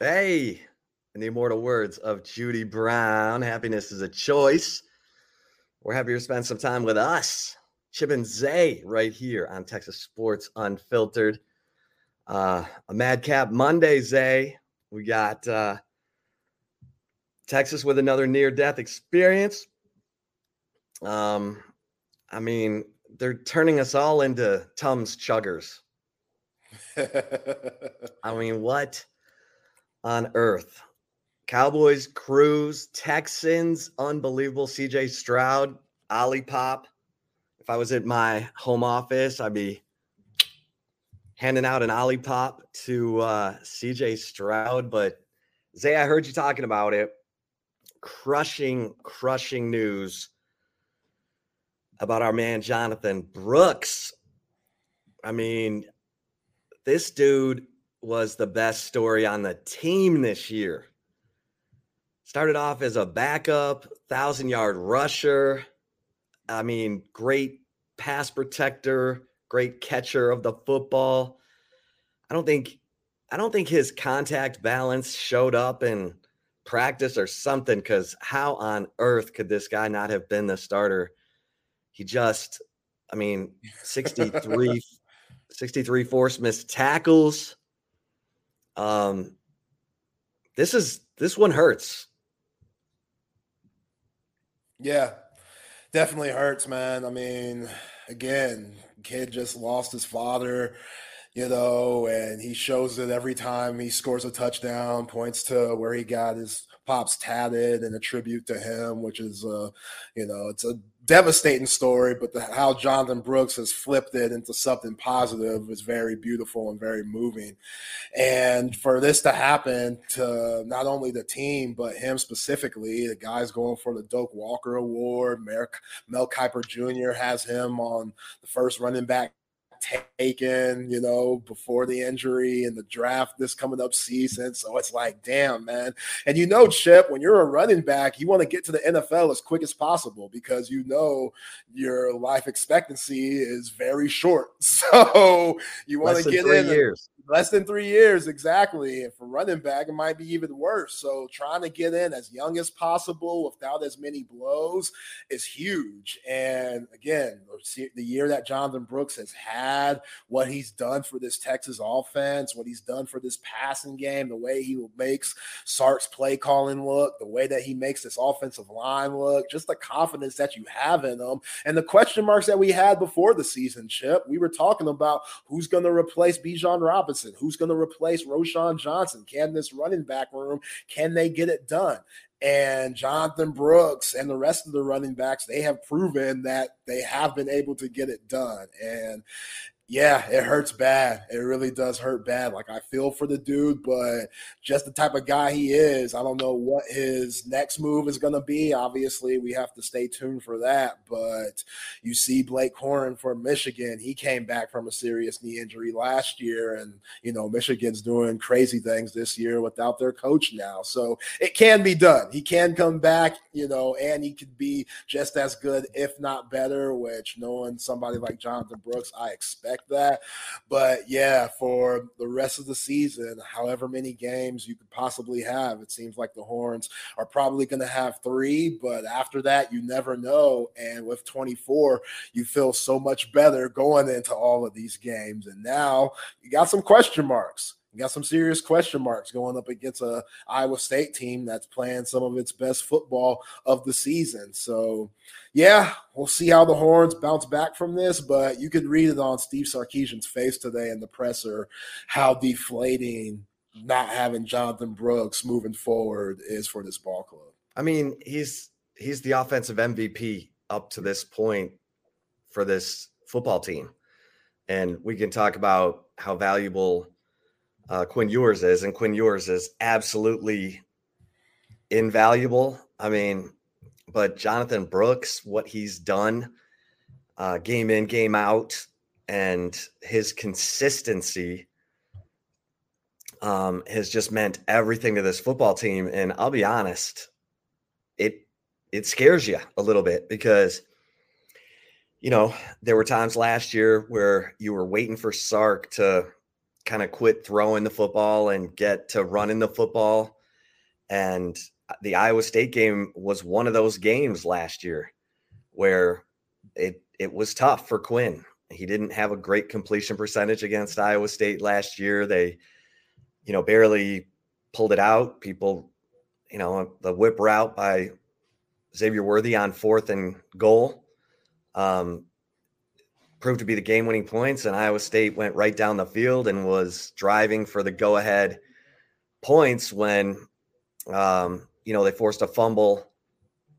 Hey, in the immortal words of Judy Brown, happiness is a choice. We're happy to spend some time with us, Chip and Zay, right here on Texas Sports Unfiltered. Uh, a Madcap Monday, Zay. We got uh, Texas with another near death experience. Um, I mean, they're turning us all into Tums chuggers. I mean, what on earth? Cowboys cruise, Texans, unbelievable. CJ Stroud, Olipop. If I was at my home office, I'd be handing out an Olipop to uh, CJ Stroud. But Zay, I heard you talking about it. Crushing, crushing news about our man Jonathon Brooks. I mean, this dude was the best story on the team this year. Started off as a backup, thousand yard rusher. I mean, great pass protector, great catcher of the football. I don't think I don't think his contact balance showed up in practice or something because how on earth could this guy not have been the starter? He just, I mean, 63 63 force missed tackles. Um, this is this one hurts. Yeah, definitely hurts, man. I mean, again, kid just lost his father, you know, and he shows it every time he scores a touchdown, points to where he got his pops tatted and a tribute to him, which is, uh, you know, it's a devastating story, but the, how Jonathon Brooks has flipped it into something positive is very beautiful and very moving. And for this to happen to not only the team, but him specifically, the guy's going for the Doak Walker Award. Mel Kiper Jr. has him on the first running back taken, you know, before the injury and the draft this coming up season. So it's like, damn, man. And you know, Chip, when you're a running back, you want to get to the NFL as quick as possible because you know your life expectancy is very short. So you want to get in years. less than three years, exactly. And for running back, it might be even worse. So trying to get in as young as possible without as many blows is huge. And again, the year that Jonathon Brooks has had had, what he's done for this Texas offense, what he's done for this passing game, the way he makes Sark's play calling look, the way that he makes this offensive line look, just the confidence that you have in them, and the question marks that we had before the season, Chip. We were talking about who's going to replace Bijan Robinson, who's going to replace Roschon Johnson. Can this running back room, can they get it done? And Jonathon Brooks and the rest of the running backs, they have proven that they have been able to get it done. And yeah, it hurts bad. It really does hurt bad. Like I feel for the dude, but just the type of guy he is, I don't know what his next move is going to be. Obviously, we have to stay tuned for that. But you see Blake Corum from Michigan, he came back from a serious knee injury last year, and you know Michigan's doing crazy things this year without their coach now. So it can be done. He can come back, you know, and he could be just as good, if not better. Which knowing somebody like Jonathon Brooks, I expect expect that. But yeah, for the rest of the season, however many games you could possibly have, it seems like the Horns are probably going to have three. But after that, you never know. And with 24, you feel so much better going into all of these games. And now you got some question marks. Got some serious question marks going up against a Iowa State team that's playing some of its best football of the season. So, yeah, we'll see how the Horns bounce back from this. But you could read it on Steve Sarkisian's face today in the presser how deflating not having Jonathon Brooks moving forward is for this ball club. I mean, he's he's the offensive MVP up to this point for this football team, and we can talk about how valuable uh, Quinn Ewers is, and Quinn Ewers is absolutely invaluable. I mean, but Jonathon Brooks, what he's done uh, game in, game out, and his consistency um, has just meant everything to this football team. And I'll be honest, it it scares you a little bit because you know there were times last year where you were waiting for Sark to kind of quit throwing the football and get to running the football. And the Iowa State game was one of those games last year where it it was tough for Quinn. He didn't have a great completion percentage against Iowa State last year. They, you know, barely pulled it out. People, you know, the whip route by Xavier Worthy on fourth and goal um, proved to be the game winning points. And Iowa State went right down the field and was driving for the go ahead points when, um, you know, they forced a fumble.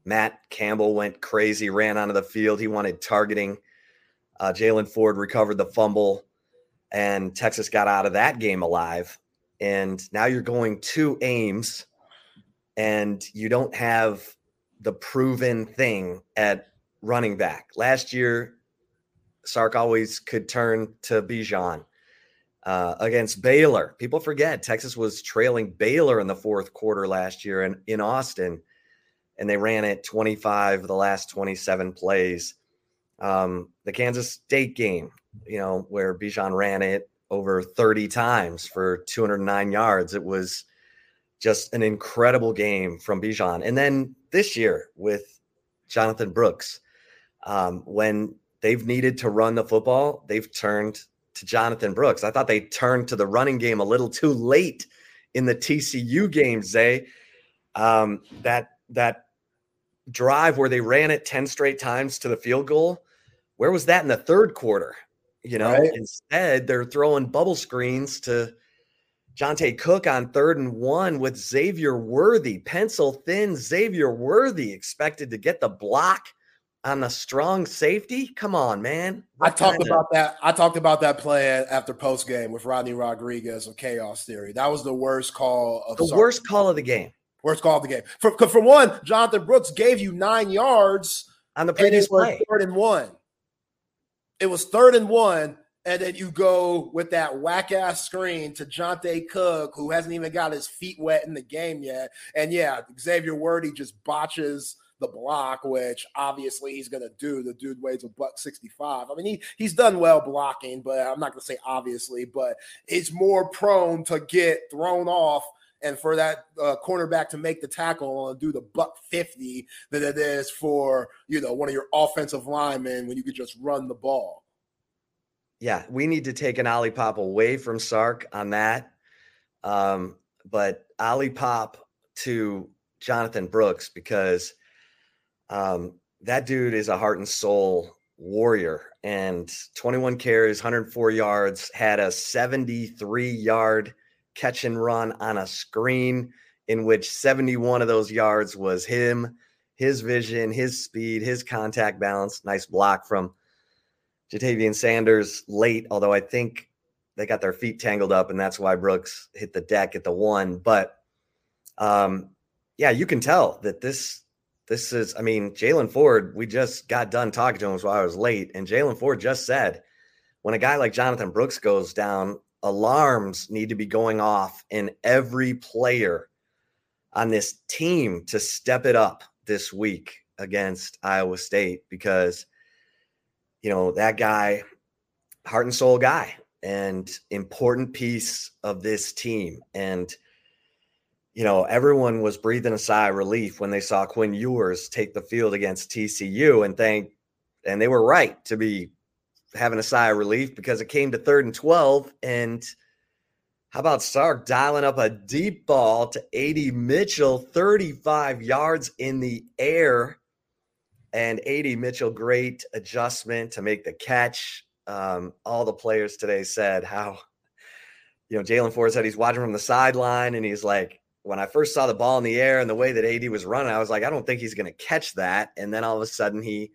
Matt Campbell went crazy, ran onto the field. He wanted targeting. Uh, Jaylan Ford recovered the fumble, and Texas got out of that game alive. And now you're going to Ames, and you don't have the proven thing at running back. Last year, Sark always could turn to Bijan. Uh, against Baylor. People forget Texas was trailing Baylor in the fourth quarter last year in, in Austin, and they ran it 25 the last 27 plays. Um, the Kansas State game, you know, where Bijan ran it over 30 times for 209 yards. It was just an incredible game from Bijan. And then this year with Jonathon Brooks, um, when they've needed to run the football, they've turned to Jonathon Brooks. I thought they turned to the running game a little too late in the TCU game, Zay. Um, that that drive where they ran it 10 straight times to the field goal, where was that in the third quarter? You know, right. instead they're throwing bubble screens to Johntay Cook on third and one with Xavier Worthy, pencil thin Xavier Worthy expected to get the block on the strong safety. Come on, man. What I talked about of... that. I talked about that play after post game with Rodney Rodriguez of Chaos Theory. That was the worst call of the worst call of the game. Worst call of the game. For, for one, Jonathon Brooks gave you nine yards on the previous play. Third and one. It was third and one, and then you go with that whack ass screen to Johntay Cook, who hasn't even got his feet wet in the game yet. And yeah, Xavier Worthy just botches the block, which obviously he's going to do. The dude weighs a buck 65. I mean, he, he's done well blocking, but I'm not going to say obviously, but it's more prone to get thrown off and for that uh, cornerback to make the tackle and do the buck 50 than it is for, you know, one of your offensive linemen when you could just run the ball. Yeah, we need to take an ollie Olipop away from Sark on that. Um, but Olipop to Jonathon Brooks because um, that dude is a heart and soul warrior and 21 carries, 104 yards, had a 73 yard catch and run on a screen in which 71 of those yards was him, his vision, his speed, his contact balance. Nice block from Ja'Tavion Sanders late, although I think they got their feet tangled up and that's why Brooks hit the deck at the one. But um, yeah, you can tell that this this is, I mean, Jaylan Ford, we just got done talking to him while I was late. And Jaylan Ford just said, when a guy like Jonathon Brooks goes down, alarms need to be going off in every player on this team to step it up this week against Iowa State because, you know, that guy, heart and soul guy, and important piece of this team. And, you know, everyone was breathing a sigh of relief when they saw Quinn Ewers take the field against TCU and thank and they were right to be having a sigh of relief because it came to third and 12 and how about Sark dialing up a deep ball to AD Mitchell, 35 yards in the air. And AD Mitchell, great adjustment to make the catch. Um, all the players today said how, you know, Jaylan Ford said he's watching from the sideline and he's like, when I first saw the ball in the air and the way that AD was running, I was like, I don't think he's going to catch that. And then all of a sudden, he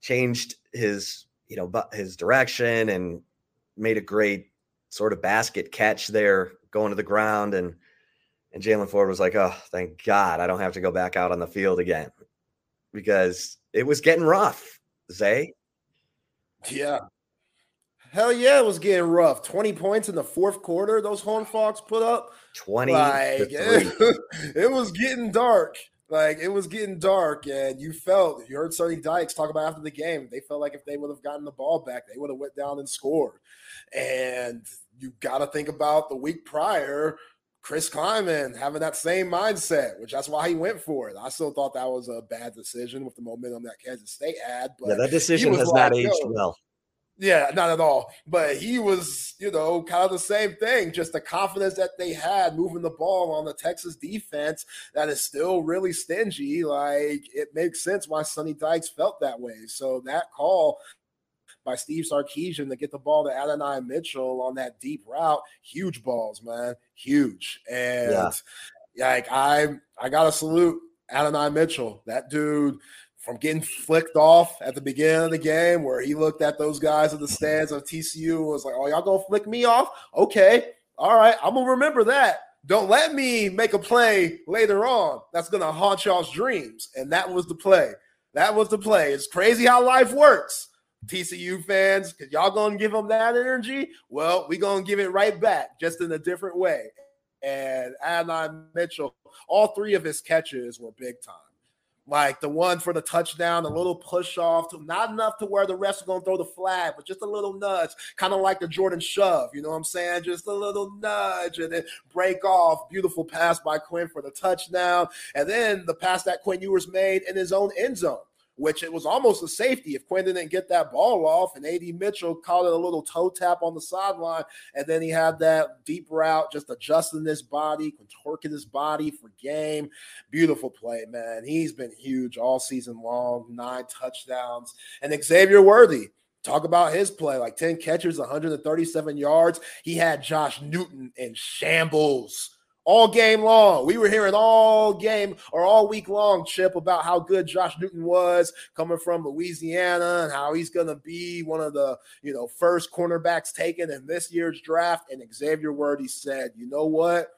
changed his, you know, his direction and made a great sort of basket catch there, going to the ground. And and Jaylan Ford was like, "Oh, thank God, I don't have to go back out on the field again," because it was getting rough. Zay. Yeah, Hell yeah, it was getting rough. 20 points in the fourth quarter, those Horn Frogs put up. 20. Like, it, was getting dark. Like it was getting dark, and you felt you heard Sonny Dykes talk about after the game. They felt like if they would have gotten the ball back, they would have went down and scored. And you got to think about the week prior, Chris Klieman having that same mindset, which that's why he went for it. I still thought that was a bad decision with the momentum that Kansas State had. But yeah, that decision has like, not aged well. Yeah, not at all. But he was, you know, kind of the same thing. Just the confidence that they had moving the ball on the Texas defense that is still really stingy. Like it makes sense why Sonny Dykes felt that way. So that call by Steve Sarkisian to get the ball to Adonai Mitchell on that deep route, huge balls, man, huge. And yeah. like I, I gotta salute Adonai Mitchell. That dude from getting flicked off at the beginning of the game where he looked at those guys in the stands of TCU and was like, Oh, y'all gonna flick me off? Okay. All right. I'm gonna remember that. Don't let me make a play later on that's gonna haunt y'all's dreams. And that was the play. That was the play. It's crazy how life works. TCU fans, because y'all gonna give them that energy. Well, we gonna give it right back, just in a different way. And Adonai Mitchell, all three of his catches were big time like the one for the touchdown, a little push off, to, not enough to where the refs are going to throw the flag, but just a little nudge, kind of like the Jordan shove. You know what I'm saying? Just a little nudge and then break off. Beautiful pass by Quinn for the touchdown. And then the pass that Quinn Ewers made in his own end zone which it was almost a safety if Quinn didn't get that ball off. And AD Mitchell called it a little toe tap on the sideline. And then he had that deep route, just adjusting his body, contorting his body for game. Beautiful play, man. He's been huge all season long, nine touchdowns. And Xavier Worthy. Talk about his play like 10 catches, 137 yards. He had Josh Newton in shambles all game long. We were hearing all game or all week long, Chip, about how good Josh Newton was coming from Louisiana and how he's going to be one of the you know first cornerbacks taken in this year's draft. And Xavier Worthy said, "You know what?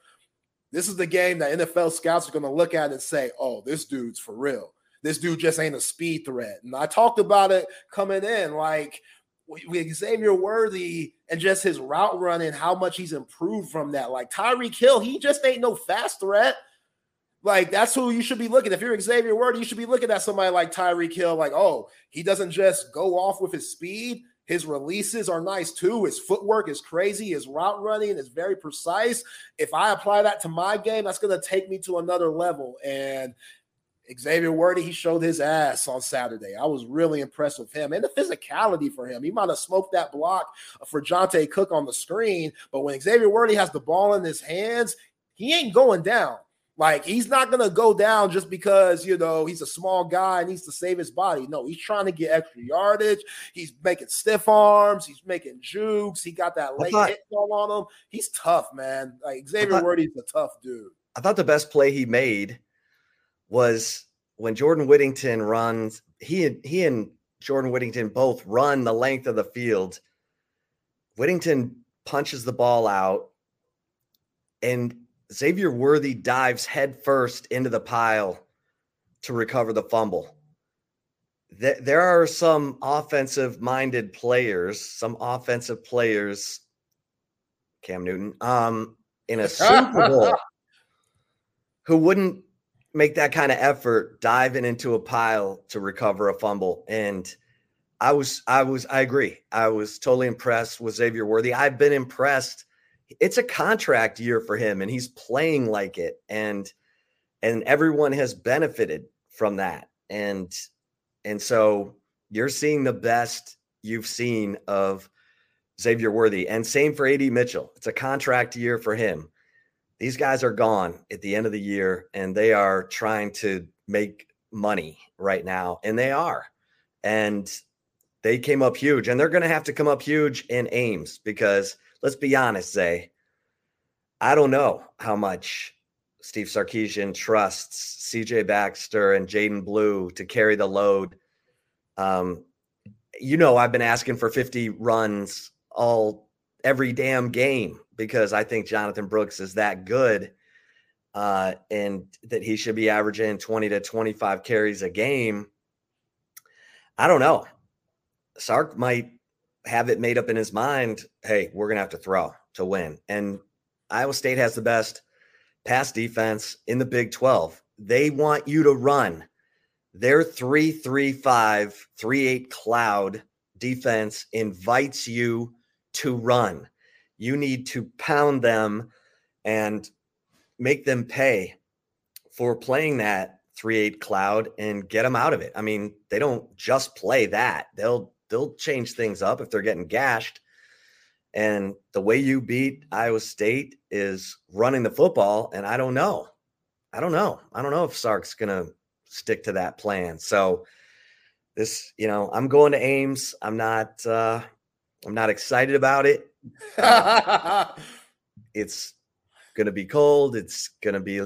This is the game that NFL scouts are going to look at and say, "Oh, this dude's for real." This dude just ain't a speed threat. And I talked about it coming in. Like Xavier Worthy and just his route running, how much he's improved from that. Like Tyreek Hill, he just ain't no fast threat. Like that's who you should be looking. If you're Xavier Worthy, you should be looking at somebody like Tyreek Hill. Like, oh, he doesn't just go off with his speed. His releases are nice too. His footwork is crazy. His route running is very precise. If I apply that to my game, that's going to take me to another level. And Xavier Worthy, he showed his ass on Saturday. I was really impressed with him and the physicality for him. He might have smoked that block for Johntay Cook on the screen, but when Xavier Worthy has the ball in his hands, he ain't going down. Like he's not gonna go down just because you know he's a small guy and needs to save his body. No, he's trying to get extra yardage. He's making stiff arms. He's making jukes. He got that late thought, hit ball on him. He's tough, man. Like Xavier thought, Worthy's a tough dude. I thought the best play he made was when Jordan Whittington runs, he and he and Jordan Whittington both run the length of the field. Whittington punches the ball out, and Xavier Worthy dives headfirst into the pile to recover the fumble. There are some offensive minded players, some offensive players, Cam Newton, um, in a Super Bowl who wouldn't make that kind of effort diving into a pile to recover a fumble. And I was, I was, I agree. I was totally impressed with Xavier Worthy. I've been impressed. It's a contract year for him, and he's playing like it, and and everyone has benefited from that. And and so you're seeing the best you've seen of Xavier Worthy, and same for AD Mitchell. It's a contract year for him these guys are gone at the end of the year and they are trying to make money right now and they are. And they came up huge and they're going to have to come up huge in Ames because let's be honest zay i don't know how much steve sarkisian trusts cj baxter and jaydon blue to carry the load. Um, you know i've been asking for 50 runs all every damn game because I think Jonathon Brooks is that good uh, and that he should be averaging 20 to 25 carries a game. I don't know. Sark might have it made up in his mind hey, we're going to have to throw to win. And Iowa State has the best pass defense in the Big 12. They want you to run. Their 3 3 5 3 8 cloud defense invites you to run you need to pound them and make them pay for playing that 3-8 cloud and get them out of it. I mean, they don't just play that. They'll they'll change things up if they're getting gashed. And the way you beat Iowa State is running the football and I don't know. I don't know. I don't know if Sark's going to stick to that plan. So this, you know, I'm going to Ames. I'm not uh I'm not excited about it. It's to be cold. It's to be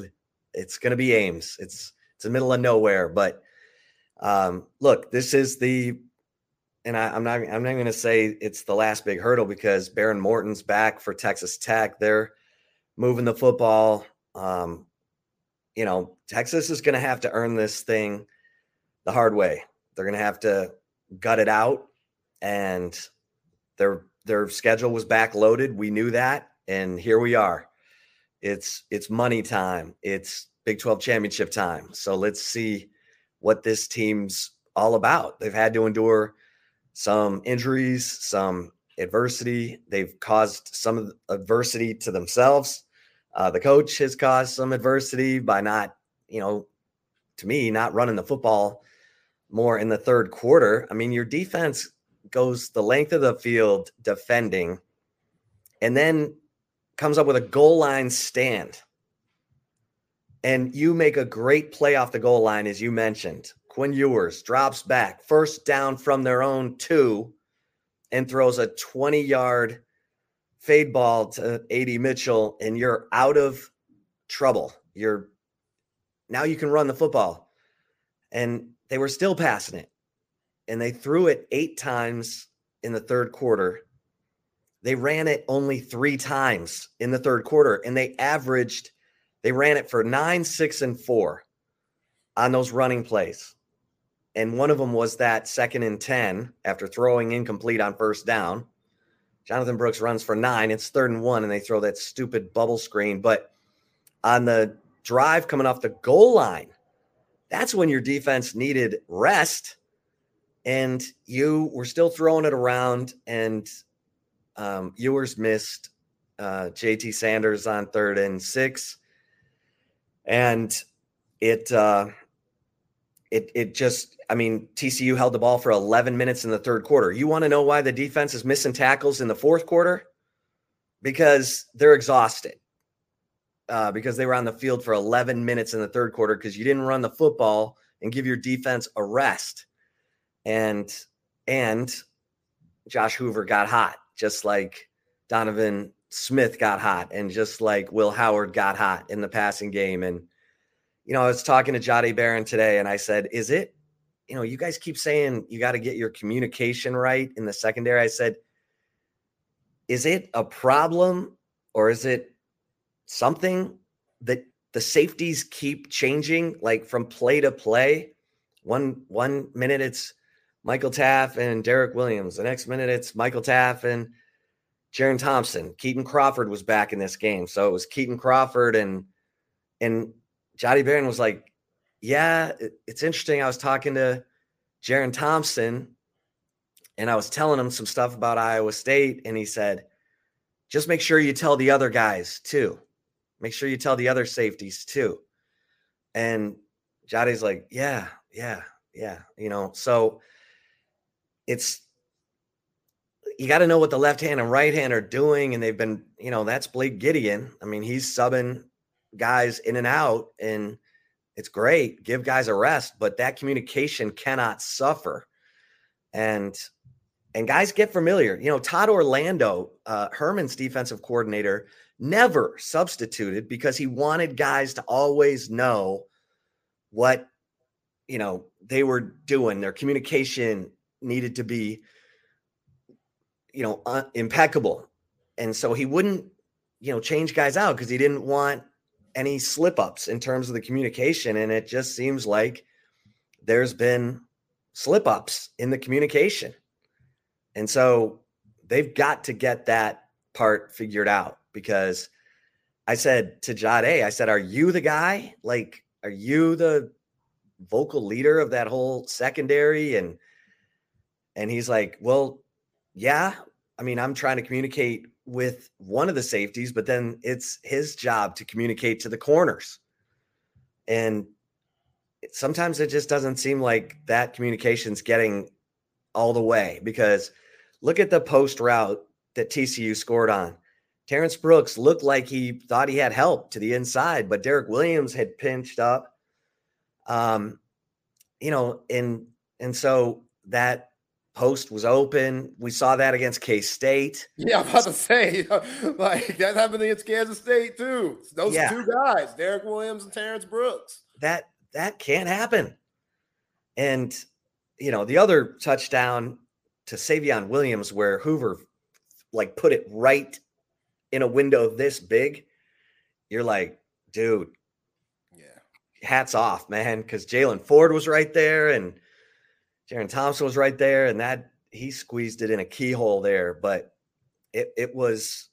it's to be Ames. It's it's the middle of nowhere, but um look, this is the and I, am not I'm not to say it's the last big hurdle because Behren Morton's back for Texas Tech. They're moving the football. Um, you know, Texas is to have to earn this thing the hard way. They're to have to gut it out, and their their schedule was backloaded. We knew that, and here we are. It's it's money time. It's Big 12 championship time. So let's see what this team's all about. They've had to endure some injuries, some adversity. They've caused some adversity to themselves. Uh, the coach has caused some adversity by not, you know, to me, not running the football more in the third quarter. I mean, your defense goes the length of the field defending and then comes up with a goal line stand. And you make a great play off the goal line, as you mentioned. Quinn Ewers drops back, first down from their own two, and throws a 20 yard fade ball to AD Mitchell, and you're out of trouble. You're now you can run the football. And they were still passing it. And they threw it eight times in the third quarter. They ran it only three times in the third quarter, and they averaged, they ran it for nine, six, and four on those running plays and one of them was that second and 10 after throwing incomplete on first down. Jonathon Brooks runs for nine. It's third and one, and they throw that stupid bubble screen. But on the drive coming off the goal line, that's when your defense needed rest. And you were still throwing it around, and um, missed uh, JT Sanders on third and six. And it, uh, it it just I mean TCU held the ball for 11 minutes in the third quarter. You want to know why the defense is missing tackles in the fourth quarter? Because they're exhausted. Uh, because they were on the field for 11 minutes in the third quarter because you didn't run the football and give your defense a rest. And and Josh Hoover got hot, just like Donovan Smith got hot, and just like Will Howard got hot in the passing game. And you know, I was talking to Jody Barron today and I said, is it, you know, you guys keep saying you got to get your communication right in the secondary. I said, is it a problem or is it something that the safeties keep changing like from play to play? One one minute it's Michael Taaffe and Derek Williams. The next minute it's Michael Taaffe and Jerrin Thompson. Kitan Crawford was back in this game. So it was Kitan Crawford and and Jahdae Barron was like, Yeah, it's interesting. I was talking to Jerrin Thompson and I was telling him some stuff about Iowa State. And he said, Just make sure you tell the other guys too. Make sure you tell the other safeties too. And Jody's like, Yeah, yeah, yeah. You know, so it's, you got to know what the left hand and right hand are doing. And they've been, you know, that's Blake Gideon. I mean, he's subbing guys in and out and it's great give guys a rest but that communication cannot suffer and and guys get familiar you know todd orlando uh, herman's defensive coordinator never substituted because he wanted guys to always know what you know they were doing their communication needed to be you know uh, impeccable and so he wouldn't you know change guys out because he didn't want any slip ups in terms of the communication. And it just seems like there's been slip ups in the communication. And so they've got to get that part figured out because I said to Jahdae, I said, Are you the guy? Like, are you the vocal leader of that whole secondary? And and he's like, Well, yeah. I mean, I'm trying to communicate with one of the safeties, but then it's his job to communicate to the corners. And sometimes it just doesn't seem like that communication's getting all the way because look at the post route that TCU scored on. Terrence Brooks looked like he thought he had help to the inside, but Derek Williams had pinched up. Um, you know, and and so that post was open. We saw that against K State. Yeah, I'm about to say, like that happened against Kansas State too. Those yeah. two guys, Derek Williams and Terrence Brooks. That that can't happen. And you know, the other touchdown to Savion Williams, where Hoover like put it right in a window this big, you're like, dude, yeah, hats off, man, because Jaylan Ford was right there and Jerrin Thompson was right there, and that he squeezed it in a keyhole there, but it it was,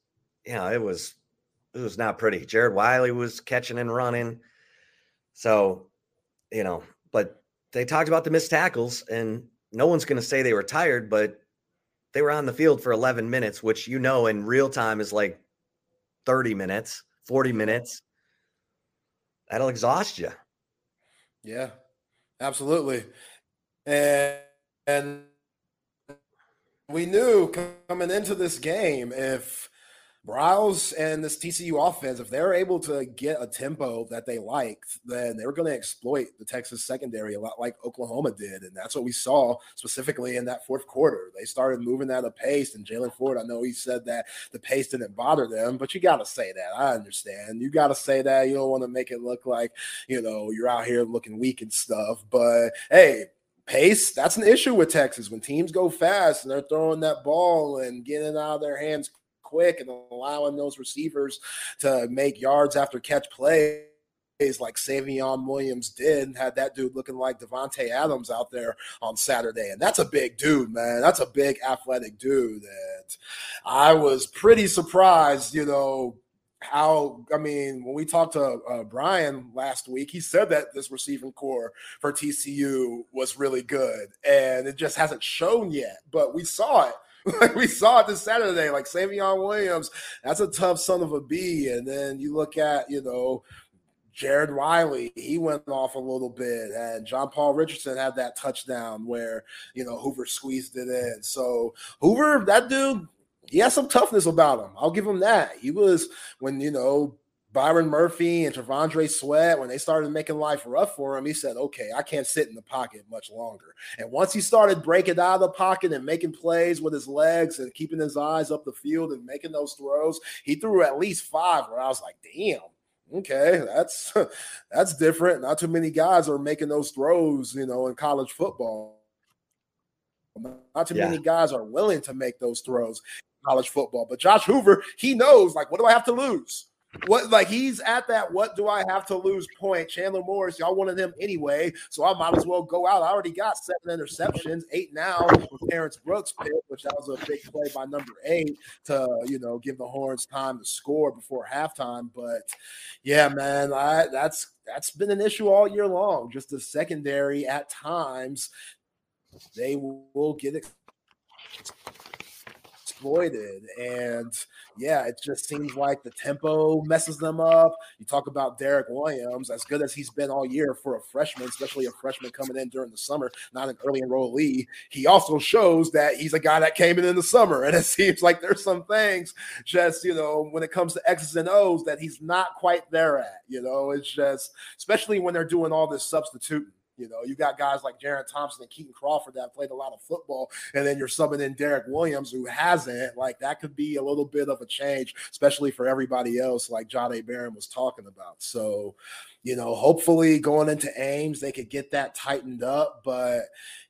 you know, it was it was not pretty. Jared Wiley was catching and running. So, you know, but they talked about the missed tackles, and no one's going to say they were tired, but they were on the field for 11 minutes, which you know in real time is like 30 minutes, 40 minutes. That'll exhaust you. Yeah, absolutely. And, and we knew coming into this game if Briles and this TCU offense, if they're able to get a tempo that they liked, then they were going to exploit the Texas secondary a lot like Oklahoma did. And that's what we saw specifically in that fourth quarter. They started moving at a pace, and Jaylan Ford, I know he said that the pace didn't bother them, but you got to say that. I understand. You got to say that. You don't want to make it look like, you know, you're out here looking weak and stuff. But hey, pace, that's an issue with Texas. When teams go fast and they're throwing that ball and getting it out of their hands quick and allowing those receivers to make yards after catch plays like Savion Williams did, had that dude looking like Davante Adams out there on Saturday. And that's a big dude, man. That's a big athletic dude. And I was pretty surprised, you know, how I mean, when we talked to uh, Brian last week, he said that this receiving core for TCU was really good, and it just hasn't shown yet. But we saw it like we saw it this Saturday, like Savion Williams, that's a tough son of a B. And then you look at, you know, Jared Wiley, he went off a little bit, and John Paul Richardson had that touchdown where you know Hoover squeezed it in. So Hoover, that dude, he has some toughness about him. I'll give him that. He was when you know Byron Murphy and T'Vondre Sweat, when they started making life rough for him, he said, okay, I can't sit in the pocket much longer. And once he started breaking out of the pocket and making plays with his legs and keeping his eyes up the field and making those throws, he threw at least five where I was like, damn. Okay, that's that's different. Not too many guys are making those throws, you know, in college football. Not too yeah. many guys are willing to make those throws college football. But Josh Hoover, he knows like, what do I have to lose? What like he's at that what do I have to lose point? Chandler Morris, y'all wanted him anyway, so I might as well go out. I already got seven interceptions, eight now with Terrence Brooks pick, which that was a big play by number eight to you know give the Horns time to score before halftime. But yeah, man, I that's that's been an issue all year long. Just the secondary at times they will get exploited. And yeah, it just seems like the tempo messes them up. You talk about Derek Williams, as good as he's been all year for a freshman, especially a freshman coming in during the summer, not an early enrollee. He also shows that he's a guy that came in in the summer. And it seems like there's some things just, you know, when it comes to X's and O's that he's not quite there at. You know, it's just, especially when they're doing all this substituting you know, you got guys like Jerrin Thompson and Kitan Crawford that played a lot of football, and then you're subbing in Derek Williams who hasn't. Like that could be a little bit of a change, especially for everybody else, like Jahdae Barron was talking about. So, you know, hopefully going into Ames, they could get that tightened up. But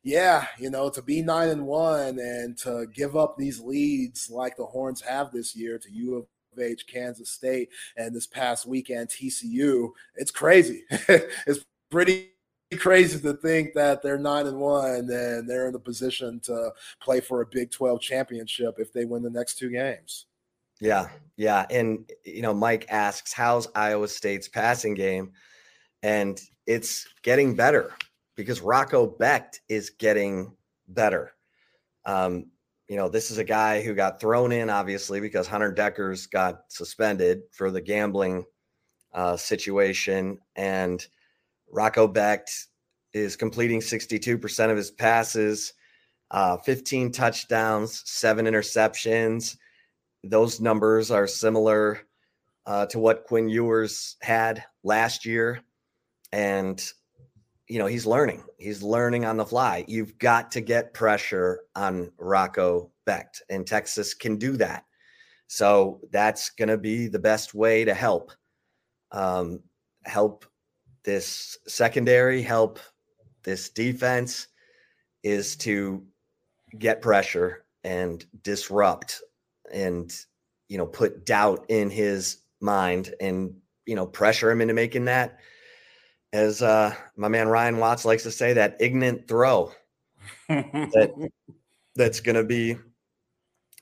yeah, you know, to be nine and one and to give up these leads like the Horns have this year to U of H, Kansas State, and this past weekend TCU, it's crazy. it's pretty crazy to think that they're nine and one and they're in the position to play for a Big 12 championship if they win the next two games. Yeah, yeah. And you know, Mike asks, how's Iowa State's passing game? And it's getting better because Rocco Becht is getting better. Um, you know, this is a guy who got thrown in, obviously, because Hunter Dekkers got suspended for the gambling uh, situation. And Rocco Becht is completing 62% of his passes, uh, 15 touchdowns, seven interceptions. Those numbers are similar uh, to what Quinn Ewers had last year. And, you know, he's learning. He's learning on the fly. You've got to get pressure on Rocco Becht, and Texas can do that. So that's going to be the best way to help. Um, help this secondary, help this defense is to get pressure and disrupt and you know put doubt in his mind and you know pressure him into making that. As uh my man Ryan Watts likes to say that ignorant throw that that's going to be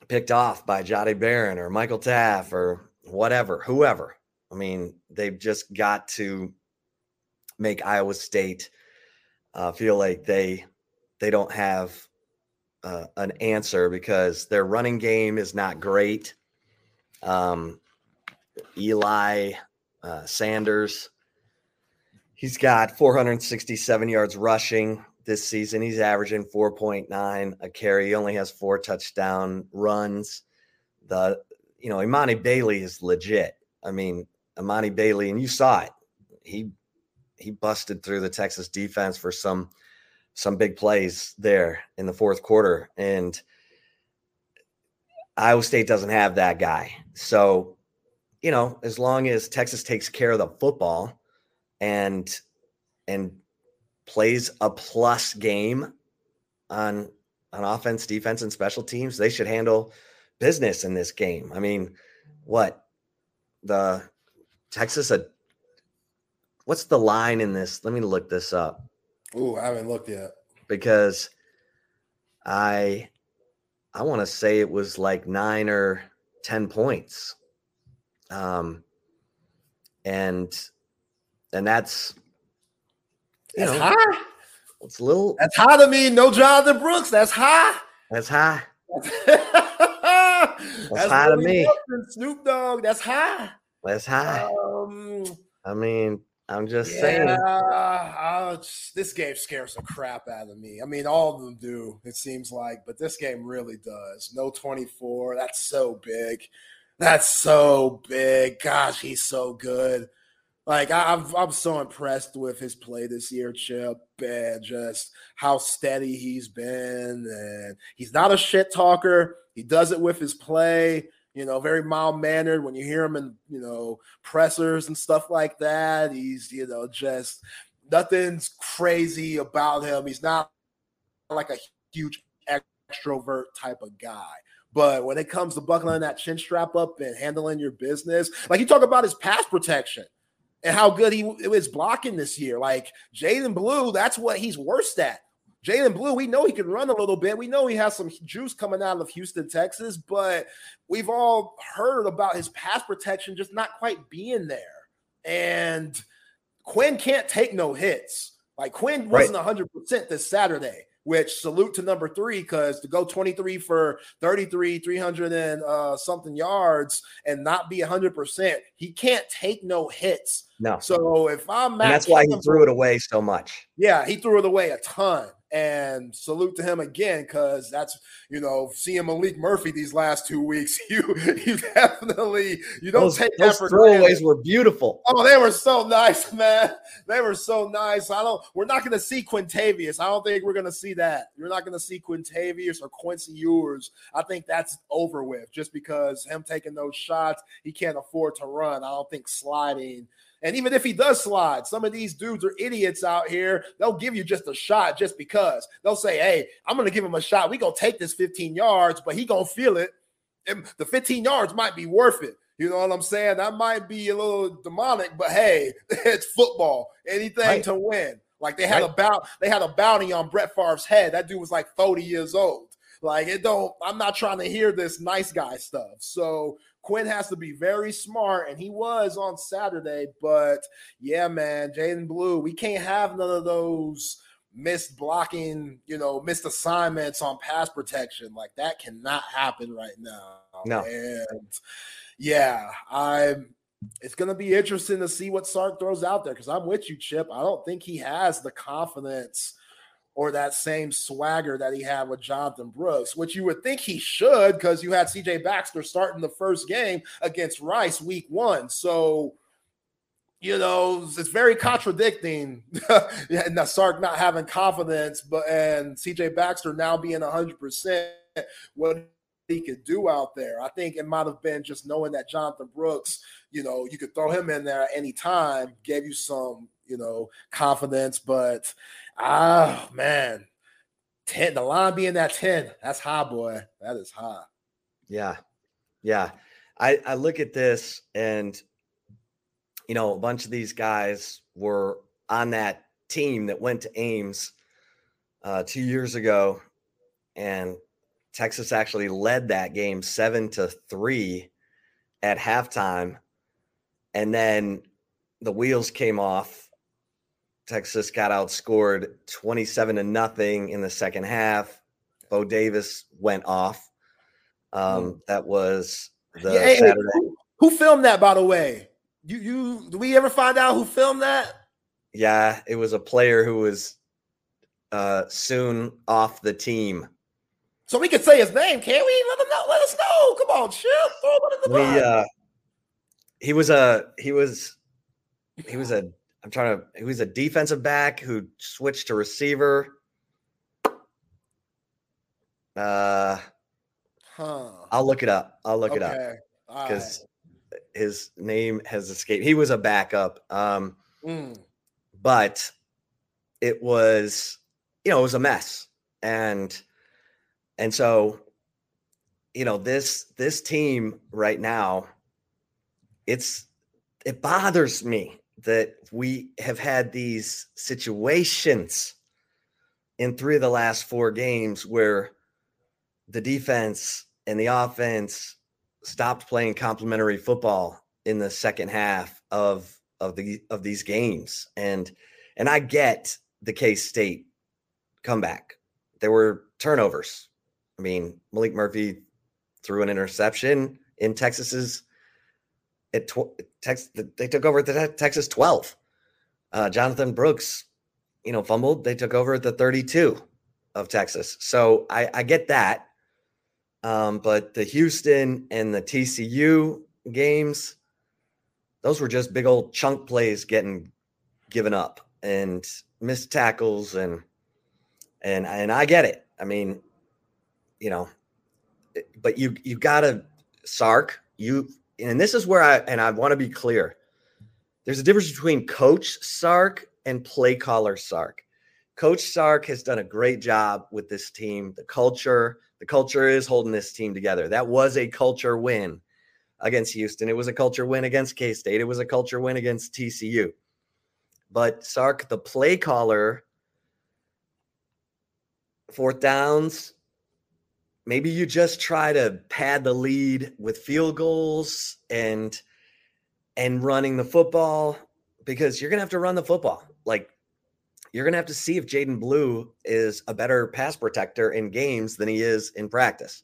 picked off by Jahdae Barron or Michael Taaffe or whatever whoever. I mean they've just got to make Iowa State uh, feel like they they don't have uh, an answer because their running game is not great. Um, Eli uh, Sanders, he's got 467 yards rushing this season. He's averaging 4.9 a carry. He only has four touchdown runs. The you know Emani Bailey is legit. I mean Emani Bailey, and you saw it. He he busted through the Texas defense for some some big plays there in the fourth quarter and Iowa State doesn't have that guy. So, you know, as long as Texas takes care of the football and and plays a plus game on on offense, defense, and special teams, they should handle business in this game. I mean, what the Texas a what's the line in this? Let me look this up. Ooh, I haven't looked yet. Because I I want to say it was like 9 or 10 points. Um and and that's you that's know, high. It's a little That's high to me. No Jonathon Brooks. That's high. That's high. that's, that's high to me. Snoop Dogg. That's high. That's high. Um, I mean, I'm just yeah, saying. This game scares the crap out of me. I mean, all of them do, it seems like, but this game really does. No 24. That's so big. That's so big. Gosh, he's so good. Like I'm, I'm so impressed with his play this year, Chip, and just how steady he's been. And he's not a shit talker. He does it with his play you know, very mild mannered. When you hear him in, you know, pressers and stuff like that, he's, you know, just nothing's crazy about him. He's not like a huge extrovert type of guy. But when it comes to buckling that chin strap up and handling your business, like you talk about his pass protection and how good he is blocking this year. Like Jaydon Blue, that's what he's worst at. Jaydon Blue, we know he can run a little bit. We know he has some juice coming out of Houston, Texas, but we've all heard about his pass protection just not quite being there. And Quinn can't take no hits. Like Quinn wasn't right. 100% this Saturday, which salute to number three, because to go 23 for 33, 300 and uh, something yards and not be 100%, he can't take no hits. No. So if I'm that's why he threw it away so much. Yeah, he threw it away a ton and salute to him again because that's you know seeing Maalik Murphy these last two weeks. You you definitely you don't those, take those that throwaways were beautiful. Oh, they were so nice, man. They were so nice. I don't. We're not going to see Quintavious. I don't think we're going to see that. You're not going to see Quintavious or Quincy Ewers. I think that's over with just because him taking those shots, he can't afford to run. I don't think sliding and even if he does slide, some of these dudes are idiots out here. They'll give you just a shot just because. They'll say, hey, I'm going to give him a shot. we going to take this 15 yards, but he going to feel it. And the 15 yards might be worth it. You know what I'm saying? That might be a little demonic, but hey, it's football. Anything right. to win. Like they had right. a bout, they had a bounty on Brett Favre's head. That dude was like 30 years old. Like it don't. I'm not trying to hear this nice guy stuff. So Quinn has to be very smart, and he was on Saturday. But yeah, man, Jaydon Blue, we can't have none of those missed blocking, you know, missed assignments on pass protection. Like that cannot happen right now. No. And yeah, I'm it's going to be interesting to see what Sark throws out there because I'm with you, Chip. I don't think he has the confidence or that same swagger that he had with Jonathon Brooks, which you would think he should because you had CJ Baxter starting the first game against Rice week one. So, you know, it's very contradicting and Sark not having confidence, but and CJ Baxter now being 100% what he could do out there. I think it might have been just knowing that Jonathon Brooks, you know, you could throw him in there at any time, gave you some, you know, confidence. But ah, man, 10, the line being that 10, that's high, boy. That is high. Yeah. Yeah. I, I look at this and, you know, a bunch of these guys were on that team that went to Ames uh, two years ago. And Texas actually led that game seven to three at halftime. And then the wheels came off. Texas got outscored 27 to nothing in the second half. Bo Davis went off. Um, hmm. that was the yeah, Saturday. Who, who filmed that, by the way? You you do we ever find out who filmed that? Yeah, it was a player who was uh soon off the team. So we could say his name, can't we? Let him know. Let us know. Come on, Chip. Throw him in the we, uh, he was a he was he was a I'm trying to was a defensive back who switched to receiver. Uh huh. I'll look it up. I'll look okay. it up. Because right. his name has escaped. He was a backup. Um mm. but it was you know, it was a mess. And and so, you know, this this team right now, it's it bothers me that we have had these situations in three of the last four games where the defense and the offense stopped playing complementary football in the second half of of the of these games and and I get the K State comeback. There were turnovers. I mean, Maalik Murphy threw an interception in Texas's at tw- they took over at the Texas 12. Uh, Jonathon Brooks, you know, fumbled. They took over at the 32 of Texas. So I, I get that. Um, but the Houston and the TCU games, those were just big old chunk plays getting given up and missed tackles and and and I get it. I mean, you know, but you you gotta Sark, you and this is where I and I want to be clear. There's a difference between coach Sark and play caller Sark. Coach Sark has done a great job with this team. The culture, the culture is holding this team together. That was a culture win against Houston. It was a culture win against K State. It was a culture win against TCU. But Sark, the play caller, fourth downs, maybe you just try to pad the lead with field goals and and running the football because you're gonna have to run the football. Like you're gonna have to see if Jaydon Blue is a better pass protector in games than he is in practice.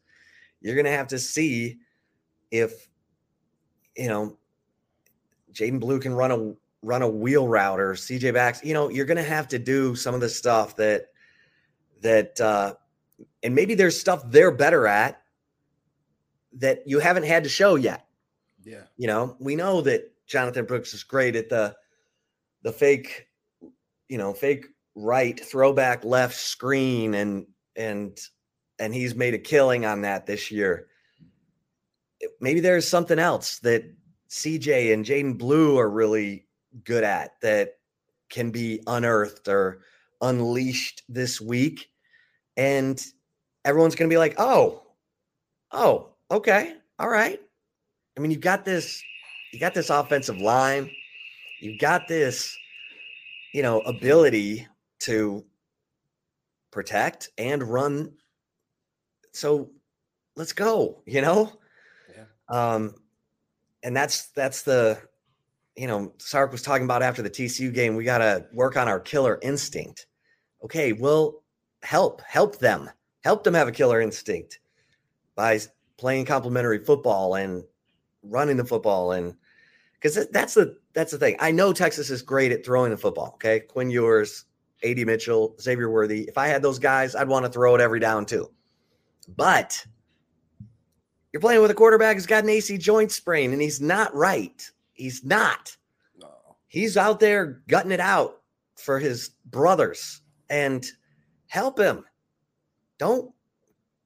You're gonna have to see if you know Jaydon Blue can run a run a wheel route or CJ backs. You know, you're gonna have to do some of the stuff that that uh, and maybe there's stuff they're better at that you haven't had to show yet. Yeah. You know, we know that Jonathon Brooks is great at the the fake, you know, fake right throwback left screen and and and he's made a killing on that this year. Maybe there's something else that CJ and Jaydon Blue are really good at that can be unearthed or unleashed this week. And everyone's going to be like, oh, oh, okay, all right. I mean, you've got this, you got this offensive line, you've got this, you know, ability to protect and run. So let's go, you know? Yeah. Um, and that's that's the you know, Sark was talking about after the TCU game, we got to work on our killer instinct Okay, well, help, help them, help them have a killer instinct by playing complementary football and running the football and because that's the that's the thing. I know Texas is great at throwing the football. Okay, Quinn Ewers, AD Mitchell, Xavier Worthy. If I had those guys, I'd want to throw it every down too. But you're playing with a quarterback who's got an AC joint sprain, and he's not right. He's not. No. He's out there gutting it out for his brothers and help him. Don't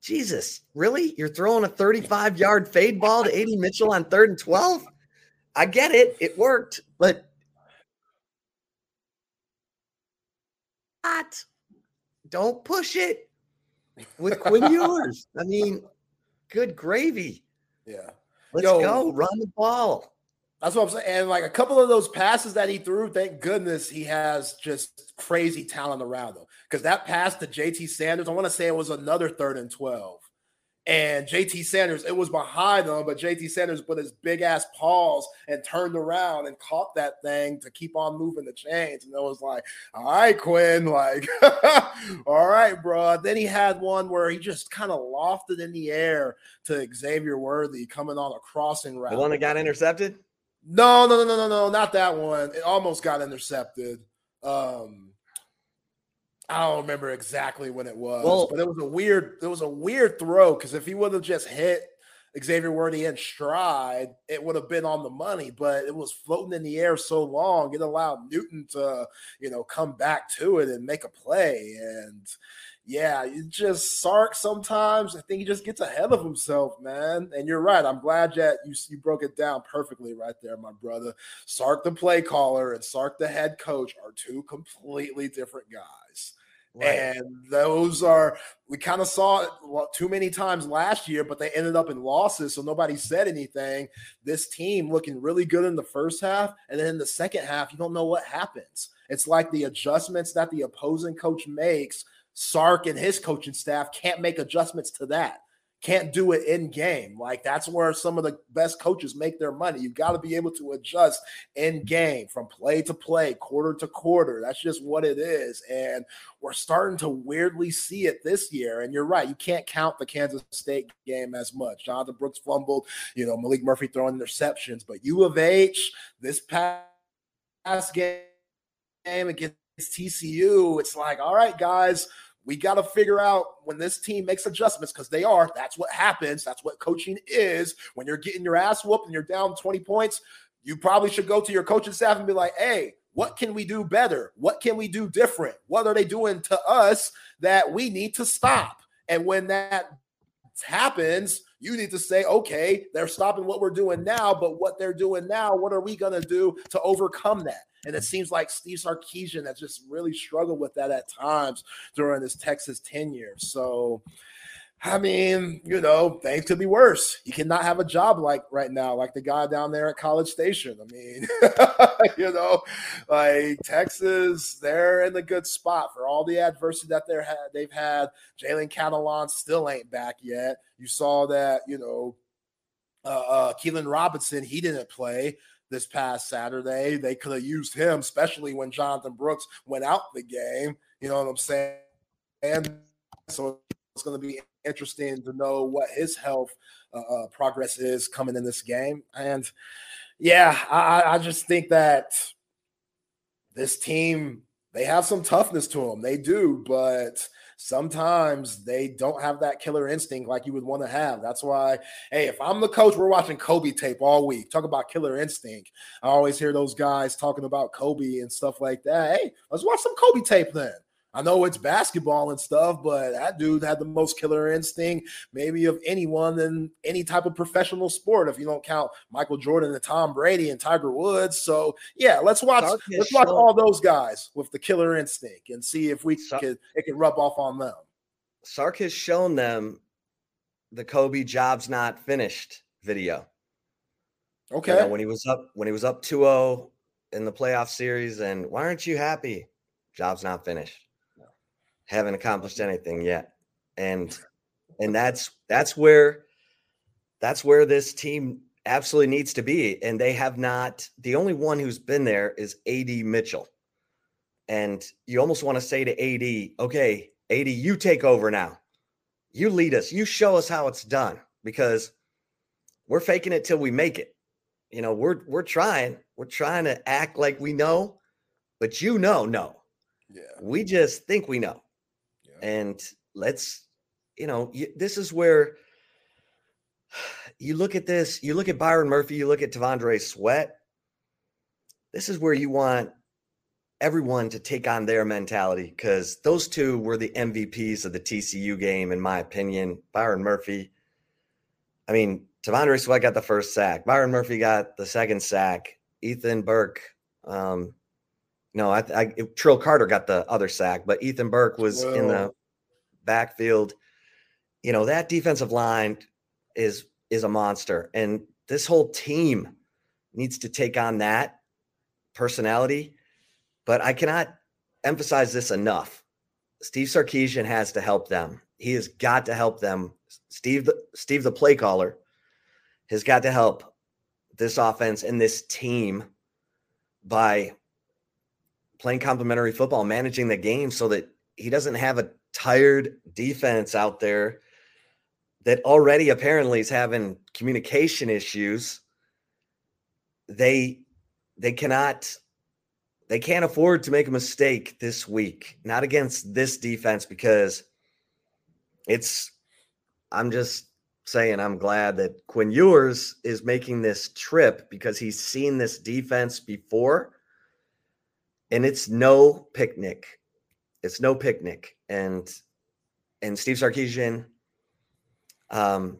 Jesus, really? You're throwing a 35 yard fade ball to AD Mitchell on third and 12? I get it. It worked, but not. Don't push it with Quinn Ewers. I mean, good gravy. Yeah. Let's Yo, go. Run the ball. That's what I'm saying. And like a couple of those passes that he threw, thank goodness he has just crazy talent around him. Because that pass to JT Sanders, I want to say it was another third and 12. And JT Sanders, it was behind him, but JT Sanders put his big ass paws and turned around and caught that thing to keep on moving the chains. And it was like, all right, Quinn, like, all right, bro. Then he had one where he just kind of lofted in the air to Xavier Worthy coming on a crossing route. The one that got intercepted? No, no, no, no, no, no, not that one. It almost got intercepted. Um, I don't remember exactly when it was, well, but it was a weird, it was a weird throw because if he would have just hit Xavier Worthy in stride, it would have been on the money, but it was floating in the air so long, it allowed Newton to, you know, come back to it and make a play. And yeah, you just Sark sometimes. I think he just gets ahead of himself, man. And you're right. I'm glad that you you broke it down perfectly right there, my brother. Sark the play caller and Sark the head coach are two completely different guys. Right. And those are we kind of saw it too many times last year, but they ended up in losses, so nobody said anything. This team looking really good in the first half, and then in the second half, you don't know what happens. It's like the adjustments that the opposing coach makes. Sark and his coaching staff can't make adjustments to that can't do it in game. Like that's where some of the best coaches make their money. You've got to be able to adjust in game from play to play, quarter to quarter. That's just what it is. And we're starting to weirdly see it this year. And you're right, you can't count the Kansas State game as much. Jonathon Brooks fumbled, you know, Maalik Murphy throwing interceptions, but U of H this past game against TCU, it's like, all right, guys we got to figure out when this team makes adjustments because they are. That's what happens. That's what coaching is. When you're getting your ass whooped and you're down 20 points, you probably should go to your coaching staff and be like, hey, what can we do better? What can we do different? What are they doing to us that we need to stop? And when that happens, you need to say, okay, they're stopping what we're doing now, but what they're doing now, what are we going to do to overcome that? And it seems like Steve Sarkisian has just really struggled with that at times during his Texas tenure. So, I mean, you know, things could be worse. You cannot have a job like right now, like the guy down there at College Station. I mean, you know, like Texas, they're in a good spot for all the adversity that they're had. They've had. Jalen Catalon still ain't back yet. You saw that, you know, uh, uh Keilan Robinson, he didn't play this past Saturday. They could have used him, especially when Jonathon Brooks went out the game. You know what I'm saying? And so it's going to be interesting to know what his health uh, uh, progress is coming in this game. And yeah, I, I just think that this team they have some toughness to them. They do, but sometimes they don't have that killer instinct like you would want to have. That's why, hey, if I'm the coach, we're watching Kobe tape all week. Talk about killer instinct. I always hear those guys talking about Kobe and stuff like that. Hey, let's watch some Kobe tape then. I know it's basketball and stuff, but that dude had the most killer instinct, maybe of anyone in any type of professional sport. If you don't count Michael Jordan and Tom Brady and Tiger Woods, so yeah, let's watch. let's watch all those guys with the killer instinct and see if we Sark, can it can rub off on them. Sark has shown them the Kobe jobs not finished video. Okay, you know, when he was up when he was up 2-0 in the playoff series, and why aren't you happy? Job's not finished haven't accomplished anything yet. And and that's that's where that's where this team absolutely needs to be. And they have not the only one who's been there is AD Mitchell. And you almost want to say to AD, okay, AD, you take over now. You lead us. You show us how it's done because we're faking it till we make it. You know, we're we're trying. We're trying to act like we know, but you know, no. Yeah. We just think we know. And let's, you know, you, this is where you look at this, you look at Byron Murphy, you look at T'Vondre Sweat. This is where you want everyone to take on their mentality because those two were the MVPs of the TCU game, in my opinion. Byron Murphy. I mean, T'Vondre Sweat got the first sack. Byron Murphy got the second sack. Ethan Burke, um, no, I, I Trill Carter got the other sack, but Ethan Burke was in the backfield. You know that defensive line is is a monster, and this whole team needs to take on that personality. But I cannot emphasize this enough. Steve Sarkisian has to help them. He has got to help them. Steve, Steve, the play caller, has got to help this offense and this team by playing complementary football, managing the game so that he doesn't have a tired defense out there that already apparently is having communication issues. They they cannot they can't afford to make a mistake this week, not against this defense because it's I'm just saying I'm glad that Quinn Ewers is making this trip because he's seen this defense before and it's no picnic. It's no picnic. And and Steve Sarkisian, um,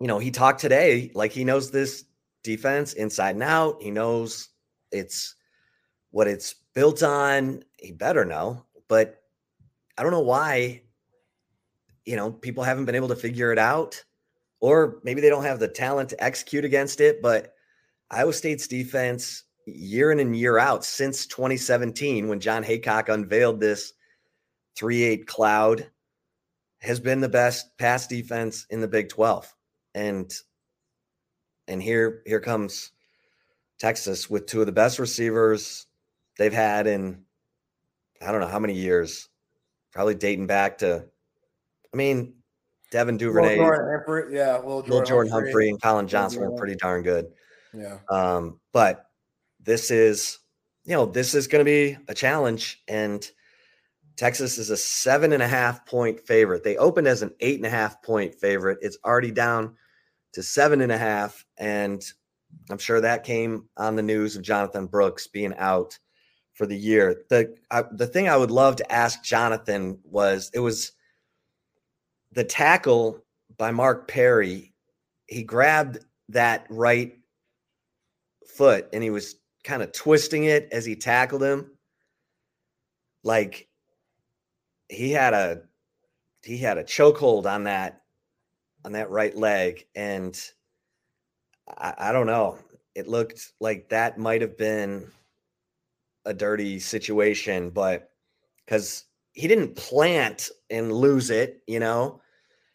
you know, he talked today like he knows this defense inside and out. He knows it's what it's built on. He better know, but I don't know why. You know, people haven't been able to figure it out, or maybe they don't have the talent to execute against it. But Iowa State's defense year in and year out since 2017 when Jon Heacock unveiled this 3-8 cloud has been the best pass defense in the Big 12. And and here here comes Texas with two of the best receivers they've had in I don't know how many years. Probably dating back to I mean Devin Duvernay, Jordan yeah, little Jordan, Jordan Humphrey, and Collin Johnson were pretty darn good. Yeah, Um, but this is, you know, this is going to be a challenge. And Texas is a seven and a half point favorite. They opened as an eight and a half point favorite. It's already down to seven and a half. And I'm sure that came on the news of Jonathon Brooks being out for the year. The I, the thing I would love to ask Jonathon was it was the tackle by Mark Perry. He grabbed that right foot and he was kind of twisting it as he tackled him. Like he had a he had a chokehold on that on that right leg, and I, I don't know. It looked like that might have been a dirty situation, but because he didn't plant and lose it, you know.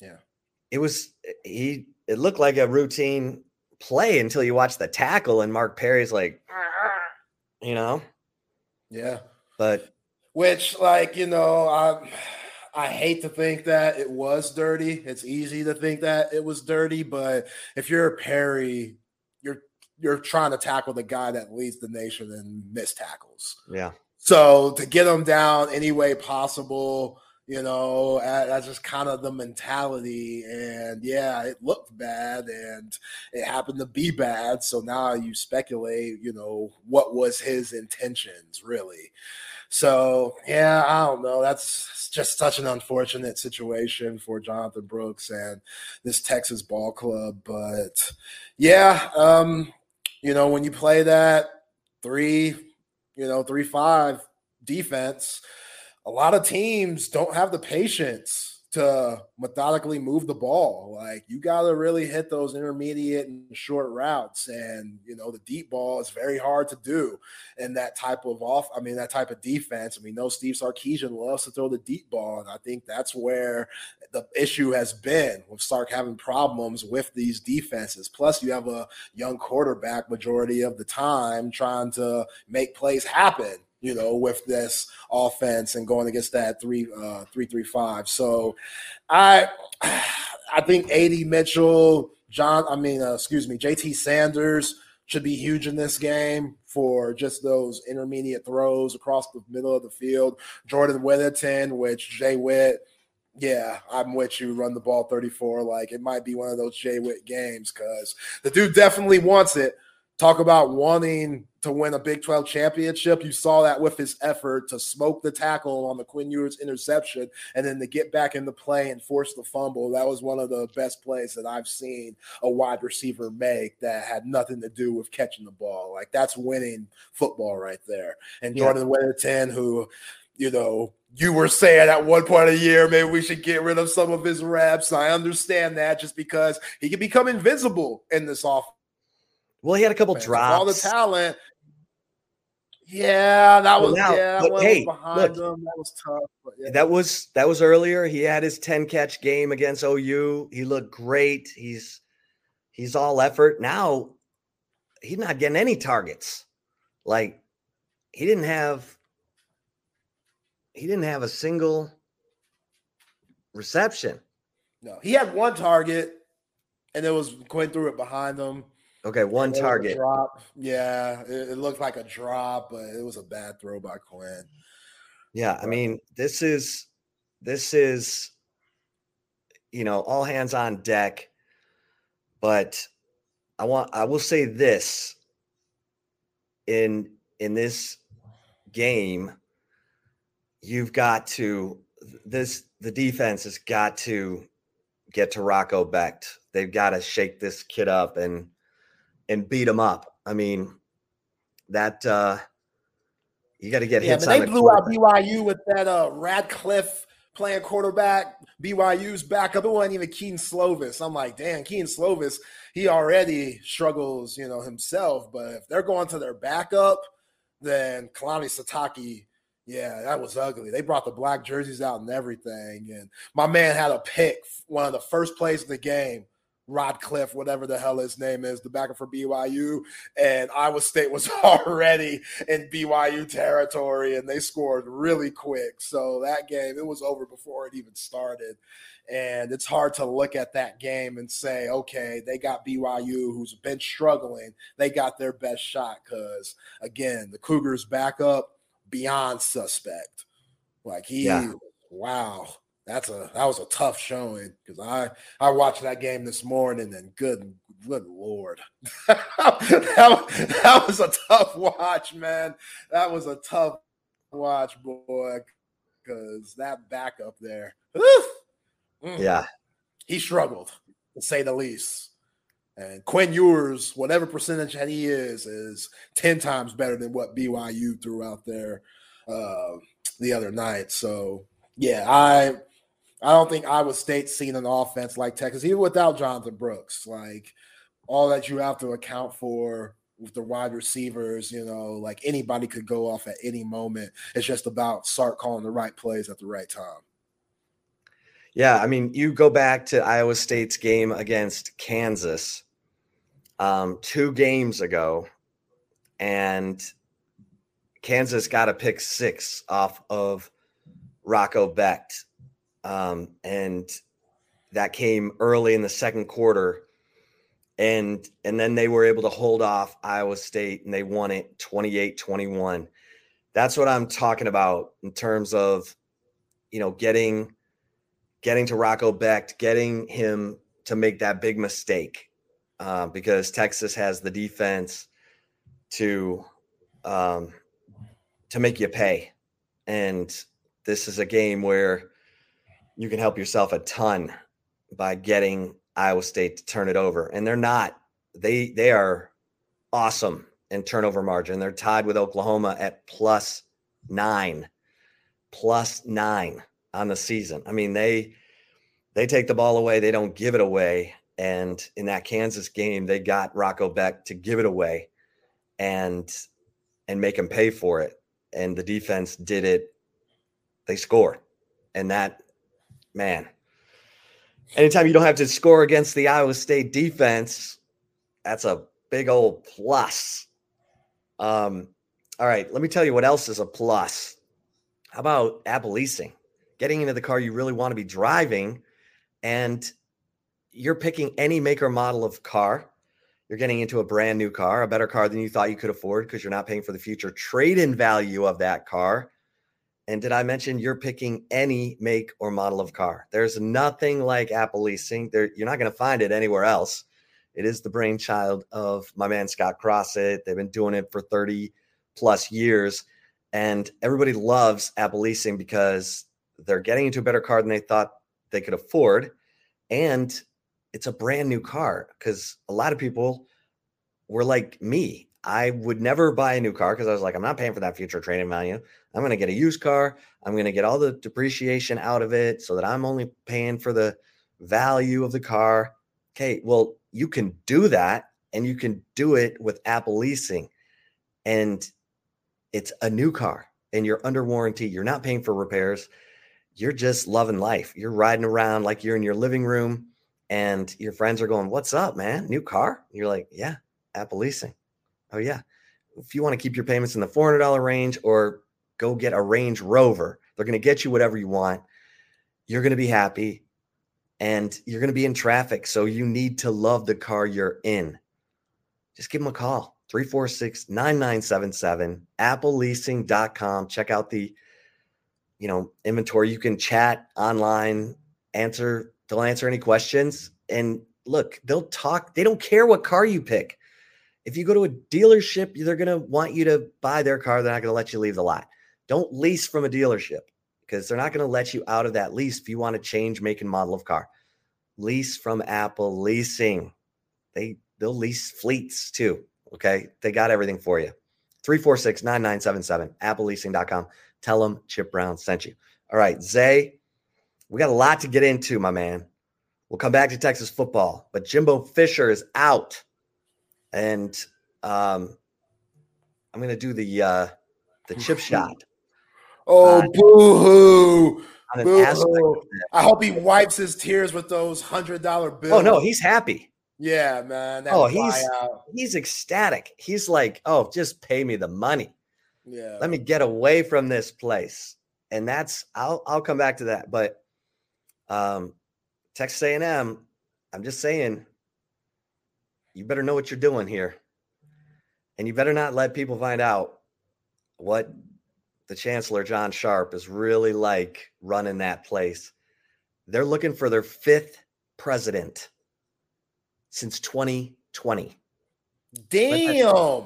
Yeah. It was he it looked like a routine play until you watch the tackle and Mark Perry's like, you know, yeah. but Which, like, you know, I I hate to think that it was dirty. It's easy to think that it was dirty, but if you're Perry, you're you're trying to tackle the guy that leads the nation in missed tackles. yeah, So to get him down any way possible, you know, that's just kind of the mentality. And yeah, it looked bad and it happened to be bad. So now you speculate, you know, what was his intentions really. So yeah, I don't know. That's just such an unfortunate situation for Jonathon Brooks and this Texas ball club. But yeah, um, you know, when you play that three, you know, three five defense, a lot of teams don't have the patience to methodically move the ball. Like you got to really hit those intermediate and short routes, and you know the deep ball is very hard to do in that type of off. I mean that type of defense. I mean, no Steve Sarkisian loves to throw the deep ball, and I think that's where the issue has been with Sark having problems with these defenses. Plus, you have a young quarterback majority of the time trying to make plays happen you know, with this offense and going against that three uh three three five. So I I think AD Mitchell, John, I mean, uh, excuse me, JT Sanders should be huge in this game for just those intermediate throws across the middle of the field. Jordan Whittington, which Jay Witt, yeah, I'm with you. Run the ball 34. Like it might be one of those Jay Witt games because the dude definitely wants it. Talk about wanting to win a Big 12 championship. You saw that with his effort to smoke the tackle on the Quinn Ewers interception and then to get back into play and force the fumble. That was one of the best plays that I've seen a wide receiver make that had nothing to do with catching the ball. Like that's winning football right there. And yeah. Jordan Whittington, who, you know, you were saying at one point of the year, maybe we should get rid of some of his reps. I understand that just because he can become invisible in this offense well, he had a couple Man, drops. All the talent. Yeah, that was now, yeah. But hey, look, them. That was tough. Yeah. That was that was earlier. He had his ten catch game against OU. He looked great. He's he's all effort. Now he's not getting any targets. Like he didn't have he didn't have a single reception. No, he had one target, and it was Quinn threw it behind him. Okay, one target. Drop. Yeah, it, it, looked like a drop, but it was a bad throw by Quinn. Yeah, I mean, this is this is you know, all hands on deck. But I want I will say this in in this game you've got to this the defense has got to get to Rocco Becht. They've got to shake this kid up and and beat them up. I mean, that uh you got to get yeah, hits. Yeah, they blew out BYU with that uh Radcliffe playing quarterback. BYU's backup. It wasn't even Kedon Slovis. I'm like, damn, Kedon Slovis, he already struggles, you know, himself. But if they're going to their backup, then Kalani Sitake, yeah, that was ugly. They brought the black jerseys out and everything. And my man had a pick, one of the first plays of the game. Rodcliffe, whatever the hell his name is, the backer for BYU. And Iowa State was already in BYU territory and they scored really quick. So that game, it was over before it even started. And it's hard to look at that game and say, okay, they got BYU, who's been struggling. They got their best shot because, again, the Cougars back up beyond suspect. Like he, yeah. wow that's a that was a tough showing because I I watched that game this morning and good good lord. That, that was a tough watch man. That was a tough watch boy because that backup there mm, yeah. He struggled to say the least. And Quinn Ewers whatever percentage that he is is 10 times better than what BYU threw out there uh, the other night. So yeah I I don't think Iowa State's seen an offense like Texas, even without Jonathon Brooks. Like all that you have to account for with the wide receivers, you know, like anybody could go off at any moment. It's just about start calling the right plays at the right time. Yeah, I mean, you go back to Iowa State's game against Kansas um, two games ago, and Kansas got a pick six off of Rocco Becht um, and that came early in the second quarter. And and then they were able to hold off Iowa State and they won it 28-21. That's what I'm talking about in terms of you know getting getting to Rocco Becht, getting him to make that big mistake. Uh, because Texas has the defense to um, to make you pay. And this is a game where you can help yourself a ton by getting Iowa State to turn it over. And they're not. They they are awesome in turnover margin. They're tied with Oklahoma at plus nine, plus nine on the season. I mean, they they take the ball away, they don't give it away. And in that Kansas game, they got Rocco Becht to give it away and and make him pay for it. And the defense did it. They scored. And that man, anytime you don't have to score against the Iowa State defense, that's a big old plus. Um, all right, let me tell you what else is a plus. How about Apple leasing? Getting into the car you really want to be driving, and you're picking any maker model of car. You're getting into a brand new car, a better car than you thought you could afford because you're not paying for the future trade in value of that car. And did I mention you're picking any make or model of car? There's nothing like Apple leasing. There, you're not going to find it anywhere else. It is the brainchild of my man Scott Crossett. They've been doing it for 30 plus years. And everybody loves Apple leasing because they're getting into a better car than they thought they could afford. And it's a brand new car because a lot of people were like me. I would never buy a new car because I was like, I'm not paying for that future trading value. I'm going to get a used car. I'm going to get all the depreciation out of it so that I'm only paying for the value of the car. Okay, well, you can do that and you can do it with Apple leasing. And it's a new car and you're under warranty. You're not paying for repairs. You're just loving life. You're riding around like you're in your living room and your friends are going, What's up, man? New car? And you're like, Yeah, Apple leasing. Oh, yeah. If you want to keep your payments in the $400 range or go get a Range Rover, they're going to get you whatever you want. You're going to be happy and you're going to be in traffic. So you need to love the car you're in. Just give them a call 346 9977, appleleasing.com. Check out the you know inventory. You can chat online, answer, they'll answer any questions. And look, they'll talk, they don't care what car you pick. If you go to a dealership, they're going to want you to buy their car. They're not going to let you leave the lot. Don't lease from a dealership because they're not going to let you out of that lease if you want to change make and model of car. Lease from Apple Leasing. They they'll lease fleets too. Okay. They got everything for you. 346 9977, appleleasing.com. Tell them Chip Brown sent you. All right. Zay, we got a lot to get into, my man. We'll come back to Texas football, but Jimbo Fisher is out. And um, I'm to do the uh, the chip shot. Oh, uh, boo hoo. I hope he wipes his tears with those hundred dollar bills. Oh no, he's happy. Yeah, man. oh, he's he's ecstatic. He's like, oh, just pay me the money. Yeah. Let me get away from this place. And that's I'll I'll come back to that. But um Texas A&M, I'm just saying, you better know what you're doing here. And you better not let people find out what the chancellor John Sharp is really like running that place. They're looking for their fifth president since 2020. Damn. Let that,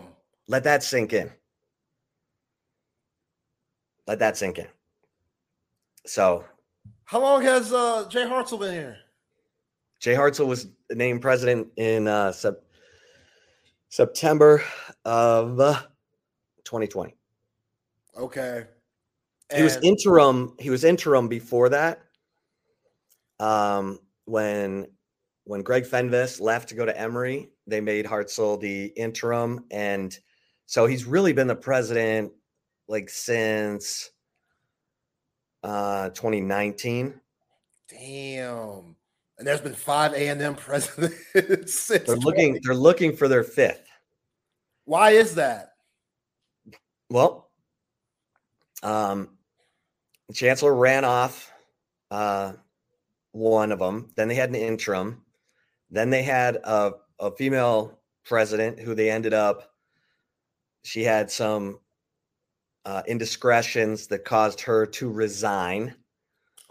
let that sink in. Let that sink in. So, how long has uh, Jay Hartzell been here? Jay Hartzell was named president in uh, sep- September of uh, 2020. Okay. And- he was interim. He was interim before that. Um, when when Greg Fenves left to go to Emory, they made Hartzell the interim, and so he's really been the president like since uh 2019. Damn. And there's been five A and M presidents. they're looking. They're looking for their fifth. Why is that? Well, um, the chancellor ran off uh, one of them. Then they had an interim. Then they had a, a female president who they ended up, she had some uh, indiscretions that caused her to resign.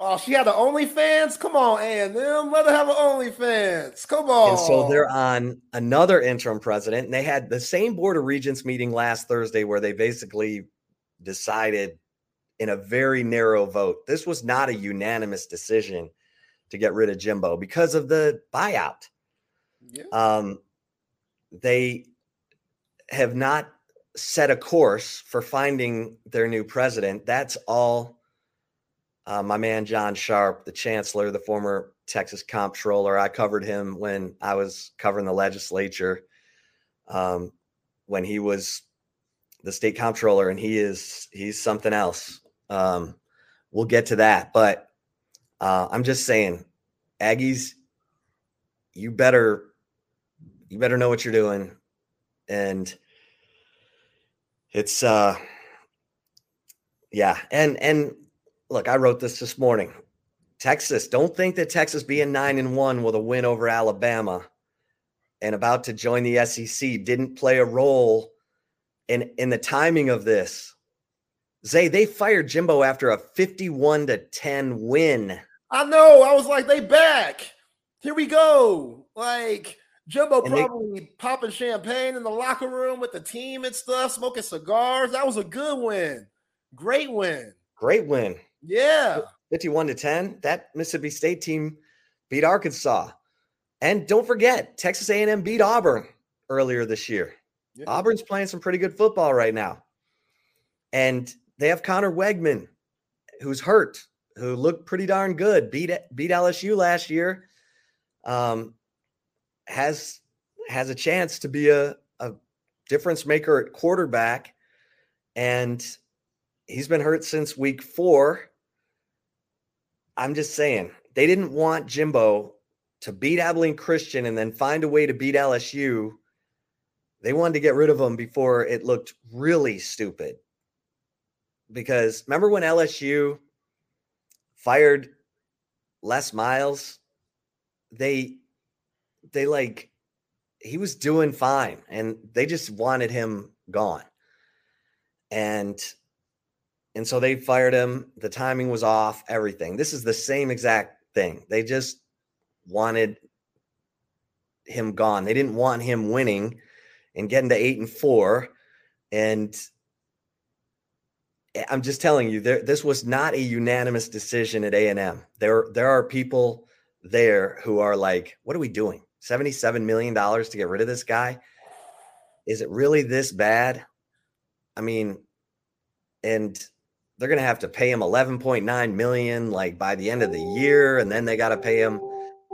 Oh, she had the OnlyFans? Come on, and them let her have an OnlyFans. Come on. And so they're on another interim president, and they had the same board of regents meeting last Thursday where they basically decided in a very narrow vote. This was not a unanimous decision to get rid of Jimbo because of the buyout. Yeah. Um, they have not set a course for finding their new president. That's all uh, my man John Sharp, the chancellor, the former Texas comptroller. I covered him when I was covering the legislature um, when he was the state comptroller, and he is he's something else. Um, we'll get to that, but uh, I'm just saying, Aggies, you better you better know what you're doing. And it's uh yeah, and and look, I wrote this this morning. Texas, don't think that Texas being 9 and 1 with a win over Alabama and about to join the SEC didn't play a role in in the timing of this. Zay, they fired Jimbo after a 51 to 10 win. I know. I was like, they back. Here we go. Like Jimbo and probably they, popping champagne in the locker room with the team and stuff, smoking cigars. That was a good win. Great win. Great win. Yeah. 51 to 10. That Mississippi State team beat Arkansas. And don't forget, Texas A&M beat Auburn earlier this year. Yeah. Auburn's playing some pretty good football right now. And they have Conner Weigman, who's hurt, who looked pretty darn good. Beat beat LSU last year. Um, has has a chance to be a, a difference maker at quarterback. And he's been hurt since week four. I'm just saying, they didn't want Jimbo to beat Abilene Christian and then find a way to beat LSU. They wanted to get rid of him before it looked really stupid. Because remember when LSU fired Les Miles? They they like he was doing fine and they just wanted him gone. And and so they fired him. The timing was off, everything. This is the same exact thing. They just wanted him gone. They didn't want him winning and getting to 8 and 4 and I'm just telling you, there, this was not a unanimous decision at A&M. There, there are people there who are like, what are we doing? $77 million to get rid of this guy? Is it really this bad? I mean, and they're going to have to pay him 11.9 million like by the end of the year and then they got to pay him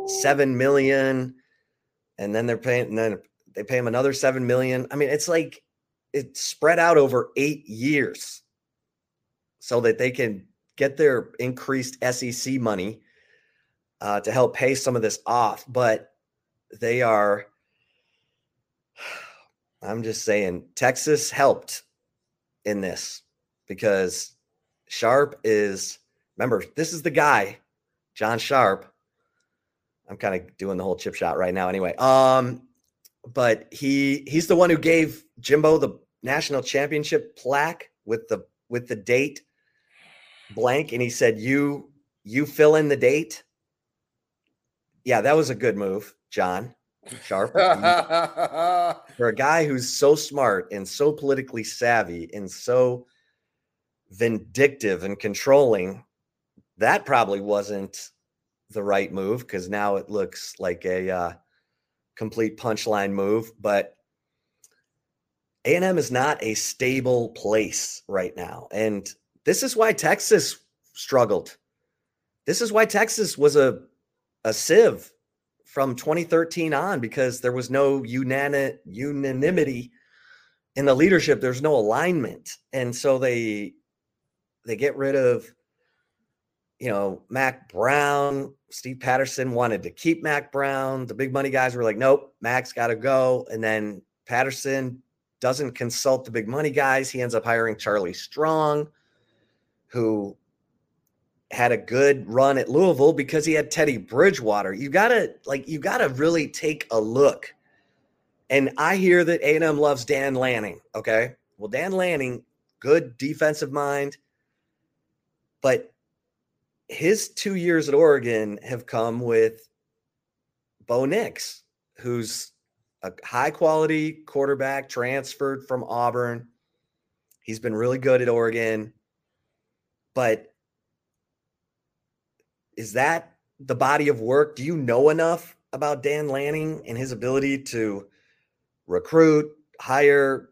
7 million and then they're paying and then they pay him another 7 million. I mean, it's like it's spread out over 8 years so that they can get their increased SEC money uh, to help pay some of this off, but they are I'm just saying Texas helped in this because Sharp is remember this is the guy John Sharp. I'm kind of doing the whole chip shot right now anyway. Um but he he's the one who gave Jimbo the national championship plaque with the with the date blank and he said you you fill in the date? Yeah that was a good move John Sharp. For a guy who's so smart and so politically savvy and so vindictive and controlling, that probably wasn't the right move because now it looks like a uh, complete punchline move. But A&M is not a stable place right now. And this is why Texas struggled. This is why Texas was a, a sieve from 2013 on because there was no unanimity in the leadership there's no alignment and so they they get rid of you know Mack Brown steve patterson wanted to keep Mack Brown the big money guys were like nope Mack's got to go and then patterson doesn't consult the big money guys he ends up hiring charlie strong who had a good run at Louisville because he had Teddy Bridgewater. You gotta like you gotta really take a look. And I hear that A&M loves Dan Lanning. Okay, well Dan Lanning, good defensive mind, but his two years at Oregon have come with Bo Nix, who's a high quality quarterback transferred from Auburn. He's been really good at Oregon, but is that the body of work? Do you know enough about Dan Lanning and his ability to recruit, hire?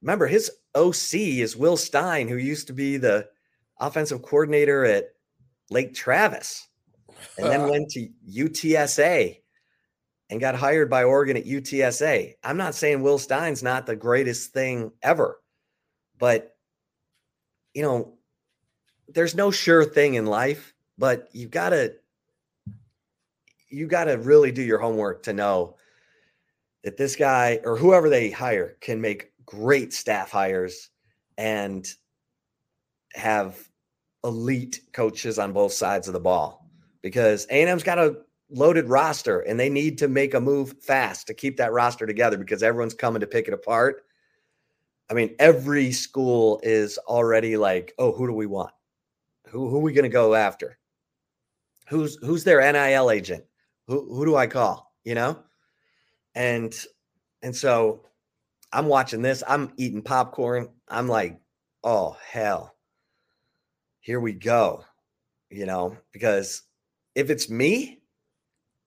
Remember, his OC is Will Stein, who used to be the offensive coordinator at Lake Travis and then went to UTSA and got hired by Oregon at UTSA. I'm not saying Will Stein's not the greatest thing ever, but you know, there's no sure thing in life but you've gotta you gotta really do your homework to know that this guy or whoever they hire can make great staff hires and have elite coaches on both sides of the ball because A&M's got a loaded roster and they need to make a move fast to keep that roster together because everyone's coming to pick it apart. I mean, every school is already like, oh, who do we want? Who who are we going to go after? Who's who's their NIL agent? Who who do I call? You know? And and so I'm watching this, I'm eating popcorn. I'm like, oh hell. Here we go. You know, because if it's me,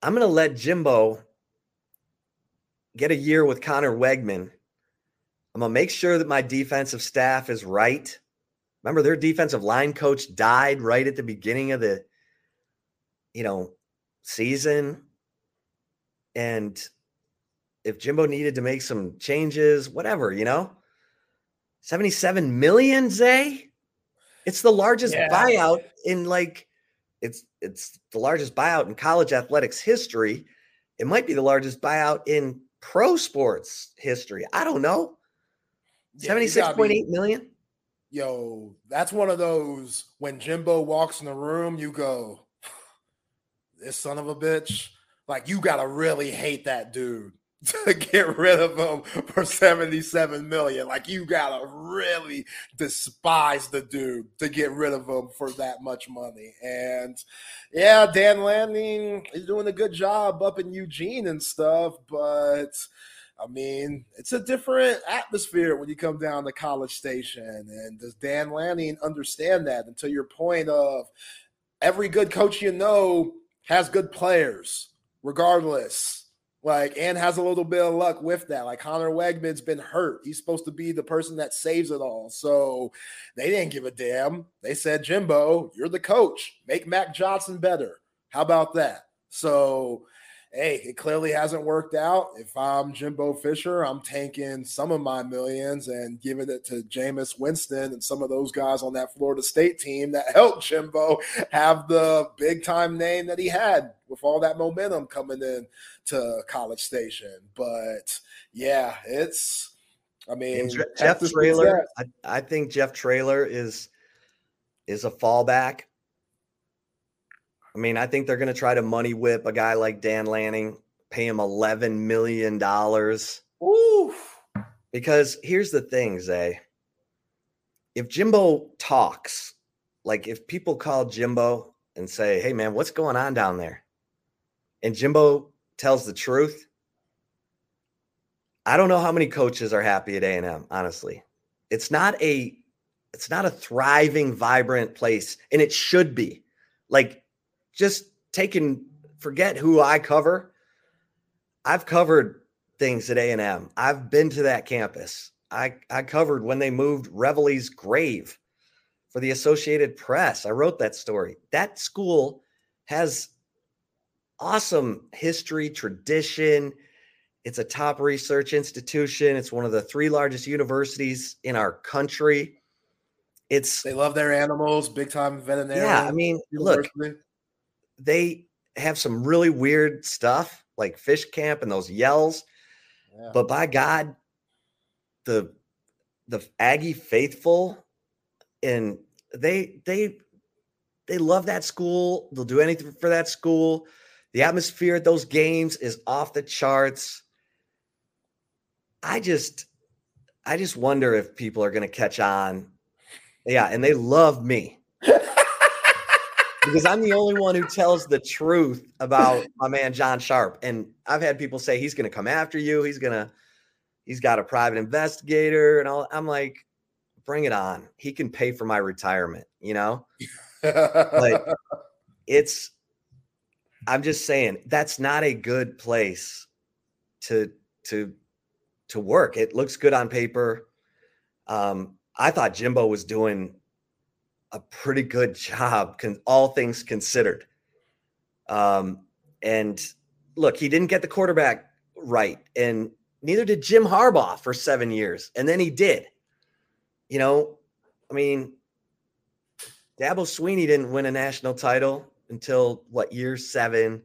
I'm going to let Jimbo get a year with Conner Weigman. I'm going to make sure that my defensive staff is right. Remember, their defensive line coach died right at the beginning of the, you know, season. And if Jimbo needed to make some changes, whatever, you know, 77 million, Zay. It's the largest yeah. buyout in like it's it's the largest buyout in college athletics history. It might be the largest buyout in pro sports history. I don't know. Yeah, 76.8 million. Yo, that's one of those when Jimbo walks in the room, you go, this son of a bitch. Like you gotta really hate that dude to get rid of him for 77 million. Like you gotta really despise the dude to get rid of him for that much money. And yeah, Dan Lanning is doing a good job up in Eugene and stuff, but I mean, it's a different atmosphere when you come down to College Station. And does Dan Lanning understand that? And to your point of every good coach you know has good players, regardless like, and has a little bit of luck with that. Like, Conner Weigman's been hurt. He's supposed to be the person that saves it all. So they didn't give a damn. They said, Jimbo, you're the coach. Make Max Johnson better. How about that? So hey, it clearly hasn't worked out. If I'm Jimbo Fisher, I'm tanking some of my millions and giving it to Jameis Winston and some of those guys on that Florida State team that helped Jimbo have the big time name that he had with all that momentum coming in to College Station. But yeah, it's. I mean, Jeff Traylor. I, I think Jeff Traylor is is a fallback I mean, I think they're going to try to money whip a guy like Dan Lanning, pay him $11 million. Oof. Because here's the thing, Zay. If Jimbo talks, like if people call Jimbo and say, hey, man, what's going on down there? And Jimbo tells the truth, I don't know how many coaches are happy at A&M, honestly. It's not a it's not a thriving, vibrant place, and it should be. Like just taking forget who I cover. I've covered things at A&M. I've been to that campus. I, I covered when they moved Reveille's grave for the Associated Press. I wrote that story. That school has awesome history, tradition. It's a top research institution. It's one of the three largest universities in our country. It's they love their animals, big time veterinarian. Yeah, I mean, look, they have some really weird stuff like fish camp and those yells. Yeah. But by God, the the Aggie faithful and they they they love that school. They'll do anything for that school. The atmosphere at those games is off the charts. I just I just wonder if people are going to catch on. Yeah, and they love me because I'm the only one who tells the truth about my man John Sharp. And I've had people say he's going to come after you. He's going to, he's got a private investigator and all. I'm like, bring it on. He can pay for my retirement, you know? like it's, I'm just saying that's not a good place to, to, to work. It looks good on paper. Um, I thought Jimbo was doing a pretty good job, con- all things considered. Um, and look, he didn't get the quarterback right, and neither did Jim Harbaugh for seven years, and then he did. You know, I mean, Dabo Swinney didn't win a national title until what year seven.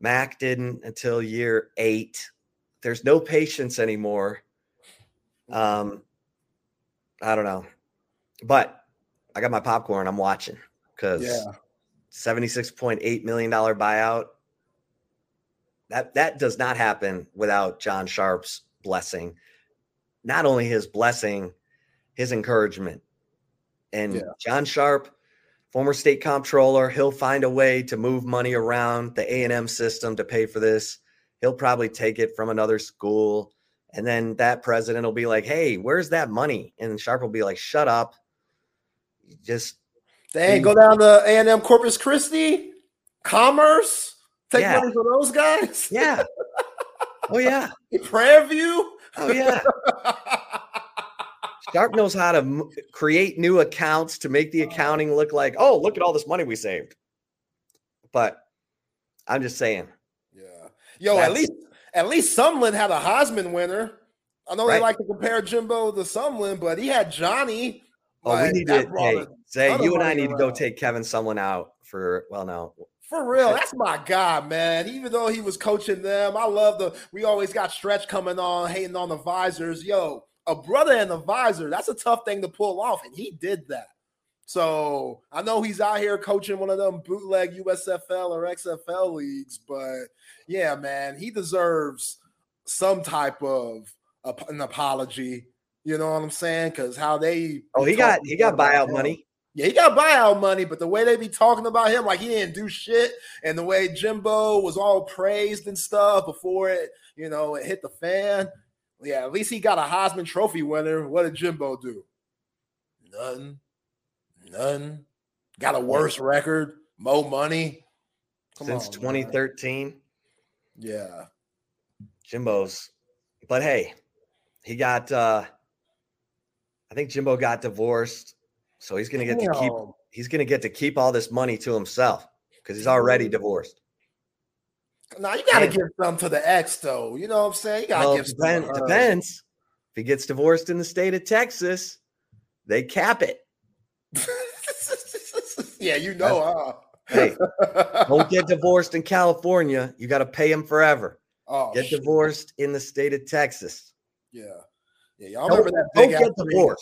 Mack didn't until year eight. There's no patience anymore. Um, I don't know, but I got my popcorn. I'm watching because Yeah. seventy-six point eight million dollar buyout. That that does not happen without John Sharp's blessing. Not only his blessing, his encouragement. And Yeah. John Sharp, former state comptroller, he'll find a way to move money around the A and M system to pay for this. He'll probably take it from another school, and then that president will be like, "Hey, where's that money?" And Sharp will be like, "Shut up, just Dang, go down to A and M Corpus Christi, Commerce, take Yeah. money from those guys. yeah, oh yeah, Prairie View. oh yeah." Sharp knows how to m- create new accounts to make the accounting look like, oh, look at all this money we saved. But I'm just saying, Yeah. Yo, at least at least Sumlin had a Heisman winner. I know they like to compare Jimbo to Sumlin, but he had Johnny. Oh, we need to, hey, a Zay, ton of you and I need to go take Kevin Sumlin out for, well, no, For real, that's my guy, man. Even though he was coaching them, I love the. We always got stretch coming on, hating on the visors. Yo, a brother and a visor, that's a tough thing to pull off, and he did that. So I know he's out here coaching one of them bootleg USFL or XFL leagues, but yeah, man, he deserves some type of an apology. You know what I'm saying? Because how they oh, he got, he got buyout him. money. Yeah, he got buyout money, but the way they be talking about him, like he didn't do shit, and the way Jimbo was all praised and stuff before it, you know, it hit the fan. Yeah, at least he got a Heisman Trophy winner. What did Jimbo do? None. None. Got a worse record. Mo money. Come since on, man. 2013. Yeah. Jimbo's, but hey, he got, uh, I think Jimbo got divorced. So he's going to get to keep, he's going to get to keep all this money to himself because he's already divorced. Now you gotta give some to the ex, though. You know what I'm saying? You gotta Well, give some. depend, her. depends. If he gets divorced in the state of Texas, they cap it. yeah, you know, huh? Hey, don't get divorced in California. You got to pay him forever. oh, Get shit. divorced in the state of Texas. Yeah. Yeah, y'all Don't, remember that big get ass ring?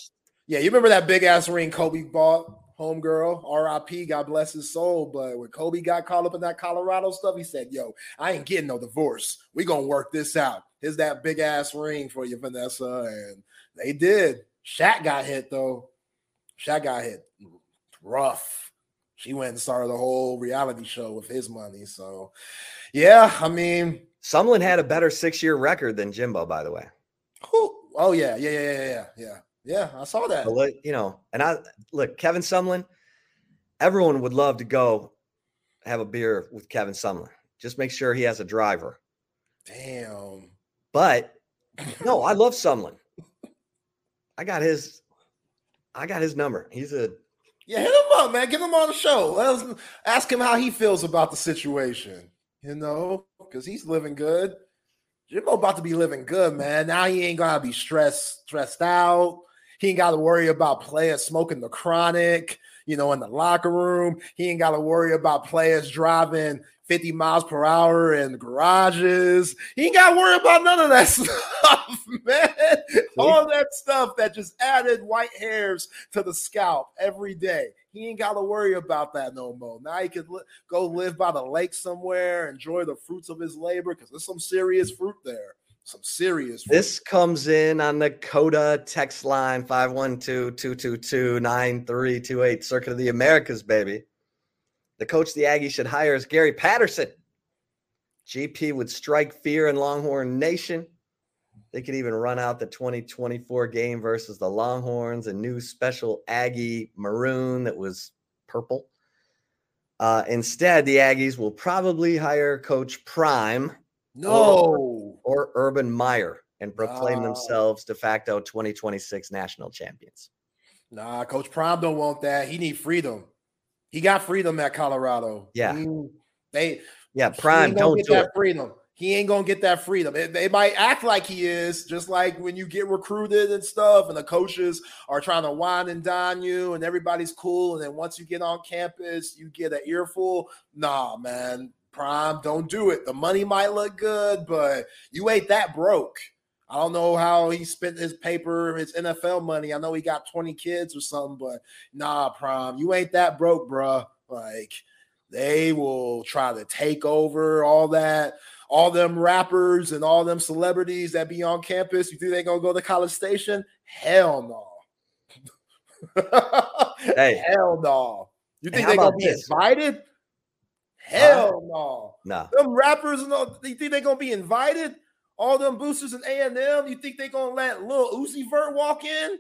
Yeah, you remember that big ass ring Kobe bought, homegirl, RIP, God bless his soul. But when Kobe got caught up in that Colorado stuff, he said, Yo, I ain't getting no divorce. we gonna work this out. Here's that big ass ring for you, Vanessa. And they did. Shaq got hit though. Shaq got hit rough. She went and started a whole reality show with his money. So yeah, I mean, Sumlin had a better six-year record than Jimbo, by the way. who oh yeah, yeah, yeah, yeah, yeah, yeah. Yeah, I saw that. Look, you know, and I look, Kevin Sumlin, everyone would love to go have a beer with Kevin Sumlin. Just make sure he has a driver. Damn. But no, I love Sumlin. I got his I got his number. He's a Yeah, hit him up, man. Get him on the show. Let us ask him how he feels about the situation. You know, because he's living good. Jimbo about to be living good, man. Now he ain't gonna be stressed, stressed out. He ain't got to worry about players smoking the chronic, you know, in the locker room. He ain't got to worry about players driving 50 miles per hour in garages. He ain't got to worry about none of that stuff, man. All that stuff that just added white hairs to the scalp every day. He ain't got to worry about that no more. Now he can li- go live by the lake somewhere, enjoy the fruits of his labor because there's some serious fruit there. Some serious fruit. this comes in on the COTA text line 512-222-9328 Circuit of the Americas, baby. The coach the Aggie should hire is Gary Patterson. GP would strike fear in Longhorn Nation. They could even run out the 2024 game versus the Longhorns, a new special Aggie maroon that was purple. Uh, instead, the Aggies will probably hire Coach Prime no. or Urban Meyer and proclaim themselves de facto 2026 national champions. Nah, Coach Prime don't want that. He need freedom. He got freedom at Colorado. Yeah. He- they Yeah, Prime, don't get do that it. freedom. He ain't gonna get that freedom. They might act like he is, just like when you get recruited and stuff, and the coaches are trying to wine and dine you, and everybody's cool. And then once you get on campus, you get an earful. Nah, man, Prime, don't do it. The money might look good, but you ain't that broke. I don't know how he spent his paper, his NFL money. I know he got 20 kids or something, but nah, Prime, you ain't that broke, bruh. Like they will try to take over all that, all them rappers and all them celebrities that be on campus. You think they gonna go to College Station? Hell no. hey, hell no. You think they gonna be this? invited? Hell no. No. Them rappers and all, you think they gonna be invited? all them boosters and M, you think they gonna let Lil Uzi Vert walk in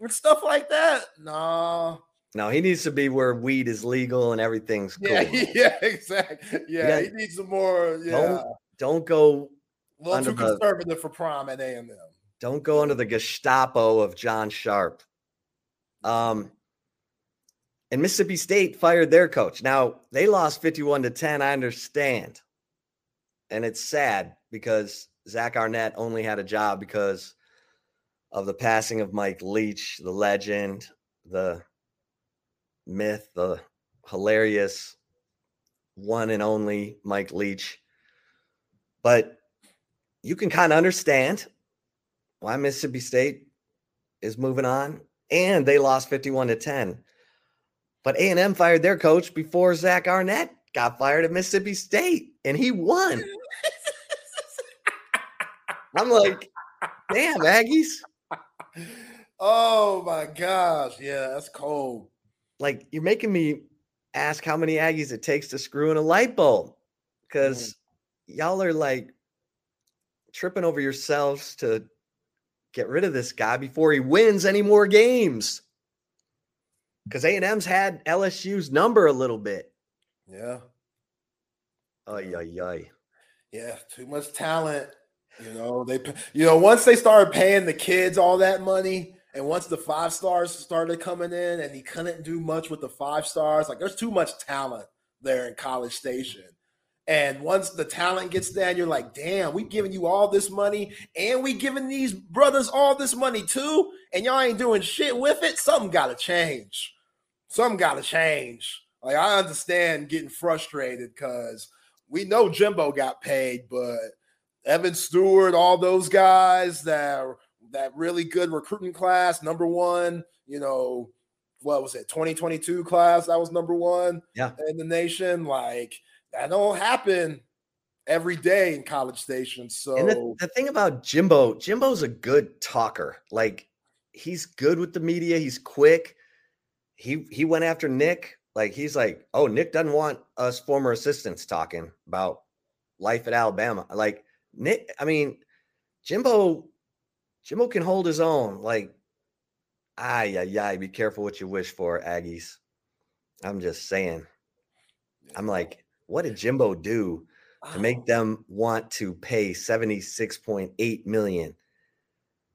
and stuff like that? Nah. No, he needs to be where weed is legal and everything's cool. Yeah, yeah, exactly. Yeah, yeah. he needs some more. Yeah, don't, don't go a little too conservative the, for prom at A and M. Don't go under the Gestapo of John Sharp. Um, and Mississippi State fired their coach. Now they lost fifty-one to ten. I understand, and it's sad because Zach Arnett only had a job because of the passing of Mike Leach, the legend, the myth, the hilarious one and only Mike Leach. But you can kind of understand why Mississippi State is moving on and they lost 51 to 10. But A&M fired their coach before Zach Arnett got fired at Mississippi State and he won. I'm like, damn, Aggies. Oh my gosh. Yeah, that's cold. Like, you're making me ask how many Aggies it takes to screw in a light bulb because mm. y'all are like tripping over yourselves to get rid of this guy before he wins any more games. Because A&M's had LSU's number a little bit. Yeah. Ay, ay, ay. Yeah, too much talent. You know, they you know, once they started paying the kids all that money, and once the five stars started coming in and he couldn't do much with the five stars, like there's too much talent there in College Station. And once the talent gets there, you're like, damn, we giving you all this money and we giving these brothers all this money too, and y'all ain't doing shit with it. Something gotta change. Something gotta change. Like I understand getting frustrated because we know Jimbo got paid, but Evan Stewart, all those guys that that really good recruiting class, number one, you know, what was it, 2022 class? That was number one yeah. in the nation. Like that don't happen every day in College Station. So the, the thing about Jimbo, Jimbo's a good talker. Like he's good with the media, he's quick. He he went after Nick. Like he's like, oh, Nick doesn't want us former assistants talking about life at Alabama. Like Nick, I mean, Jimbo, Jimbo can hold his own. Like, ah, yeah, yeah. Be careful what you wish for, Aggies. I'm just saying. I'm like, what did Jimbo do to make them want to pay 76.8 million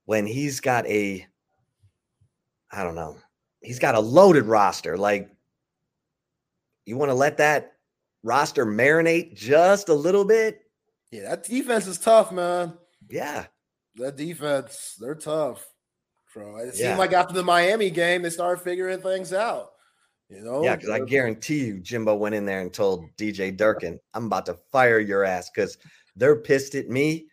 when he's got a I don't know. He's got a loaded roster. Like you want to let that roster marinate just a little bit? Yeah, that defense is tough, man. Yeah. That defense, they're tough. Bro. It yeah. seemed like after the Miami game, they started figuring things out. You know? Yeah, because I guarantee you, Jimbo went in there and told DJ Durkin, I'm about to fire your ass because they're pissed at me.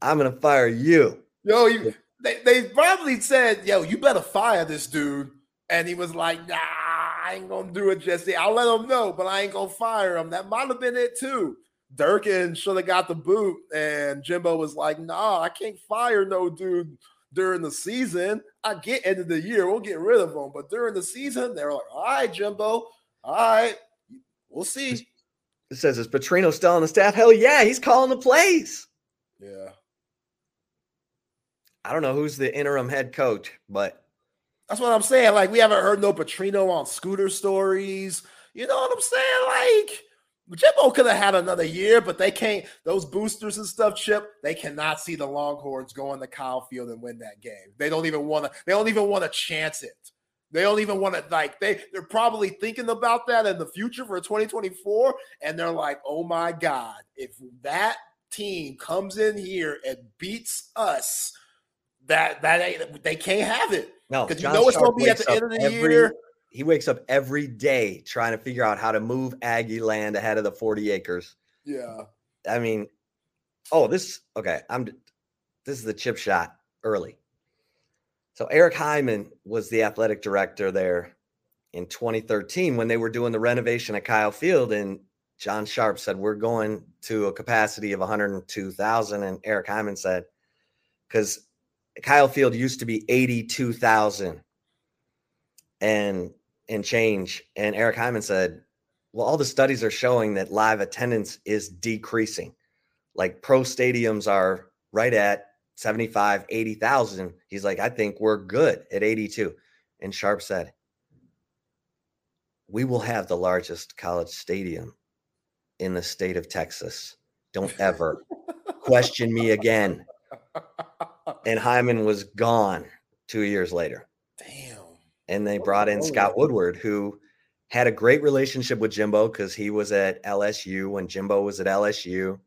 I'm gonna fire you. Yo, you, they, they probably said, Yo, you better fire this dude. And he was like, Nah, I ain't gonna do it, Jesse. I'll let him know, but I ain't gonna fire him. That might have been it too. Durkin should have got the boot, and Jimbo was like, "Nah, I can't fire no dude during the season. I get end of the year, we'll get rid of him, but during the season, they're like, all right, Jimbo, all right, we'll see." It says, "Is Petrino still on the staff?" Hell yeah, he's calling the plays. Yeah. I don't know who's the interim head coach, but that's what I'm saying. Like, we haven't heard no Petrino on scooter stories. You know what I'm saying? Like Jimbo could have had another year, but they can't. Those boosters and stuff, Chip, they cannot see the Longhorns go on the Kyle Field and win that game. They don't even want to. They don't even want to chance it. They don't even want to like they they're probably thinking about that in the future for 2024 and they're like, "Oh my god, if that team comes in here and beats us, that that they can't have it." No, because you know it's going to be at the end of the every, year he wakes up every day trying to figure out how to move Aggie land ahead of the 40 acres. Yeah. I mean, oh, this okay. I'm this is the chip shot early. So Eric Hyman was the athletic director there in 2013 when they were doing the renovation at Kyle Field, and John Sharp said we're going to a capacity of 102,000, and Eric Hyman said because Kyle Field used to be 82,000 and and change, and Eric Hyman said, well, all the studies are showing that live attendance is decreasing. Like pro stadiums are right at 75, 80,000. He's like, I think we're good at 82. And Sharp said, We will have the largest college stadium in the state of Texas. Don't ever question me again. And Hyman was gone two years later. Damn. And they brought in Scott oh. Woodward, who had a great relationship with Jimbo because he was at LSU when Jimbo was at LSU.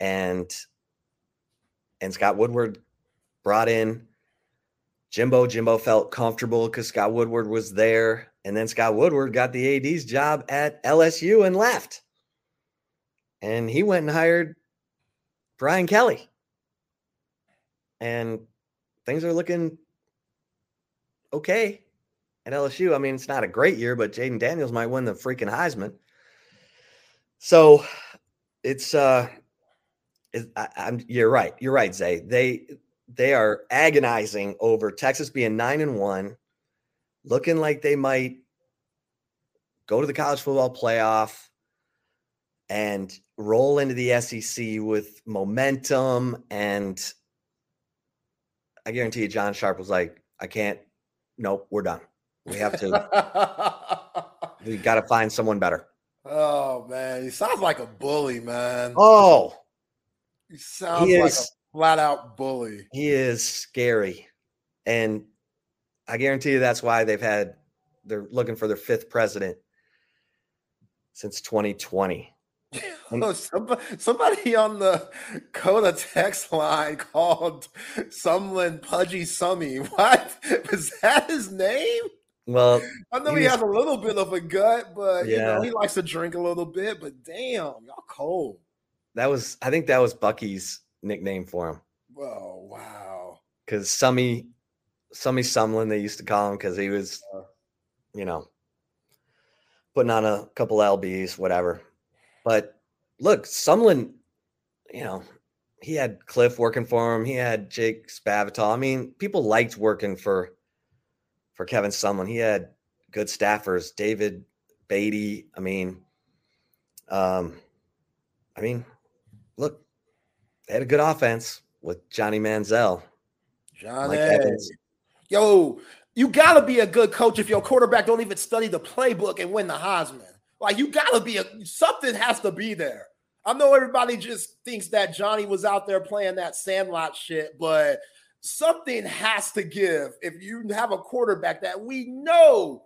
And and Scott Woodward brought in Jimbo. Jimbo felt comfortable because Scott Woodward was there. And then Scott Woodward got the AD's job at LSU and left. And he went and hired Brian Kelly. And things are looking okay at LSU. I mean, it's not a great year, but Jayden Daniels might win the freaking Heisman. So it's uh I, am you're right. You're right, Zay. They they are agonizing over Texas being nine and one, looking like they might go to the college football playoff and roll into the SEC with momentum. And I guarantee you, John Sharp was like, I can't, nope, we're done. We have to, we got to find someone better. Oh, man. He sounds like a bully, man. Oh, he sounds he like a flat out bully. He is scary. And I guarantee you that's why they've had, they're looking for their fifth president since 2020. Oh, somebody, somebody on the COTA text line called Sumlin Pudgy Summy. What was that his name? Well, I know he, he has a little bit of a gut, but yeah. you know he likes to drink a little bit. But damn, y'all cold. That was, I think that was Bucky's nickname for him. Oh wow! Because Summy, Summy Sumlin, they used to call him because he was, uh. you know, putting on a couple lbs, whatever. But look, Sumlin, you know, he had Cliff working for him. He had Jake Spavital. I mean, people liked working for for Kevin Sumlin. He had good staffers, David Beaty. I mean, um, I mean, look, they had a good offense with Johnny Manziel. Johnny. Yo, you gotta be a good coach if your quarterback don't even study the playbook and win the Heisman. Like you gotta be a something has to be there. I know everybody just thinks that Johnny was out there playing that sandlot shit, but something has to give if you have a quarterback that we know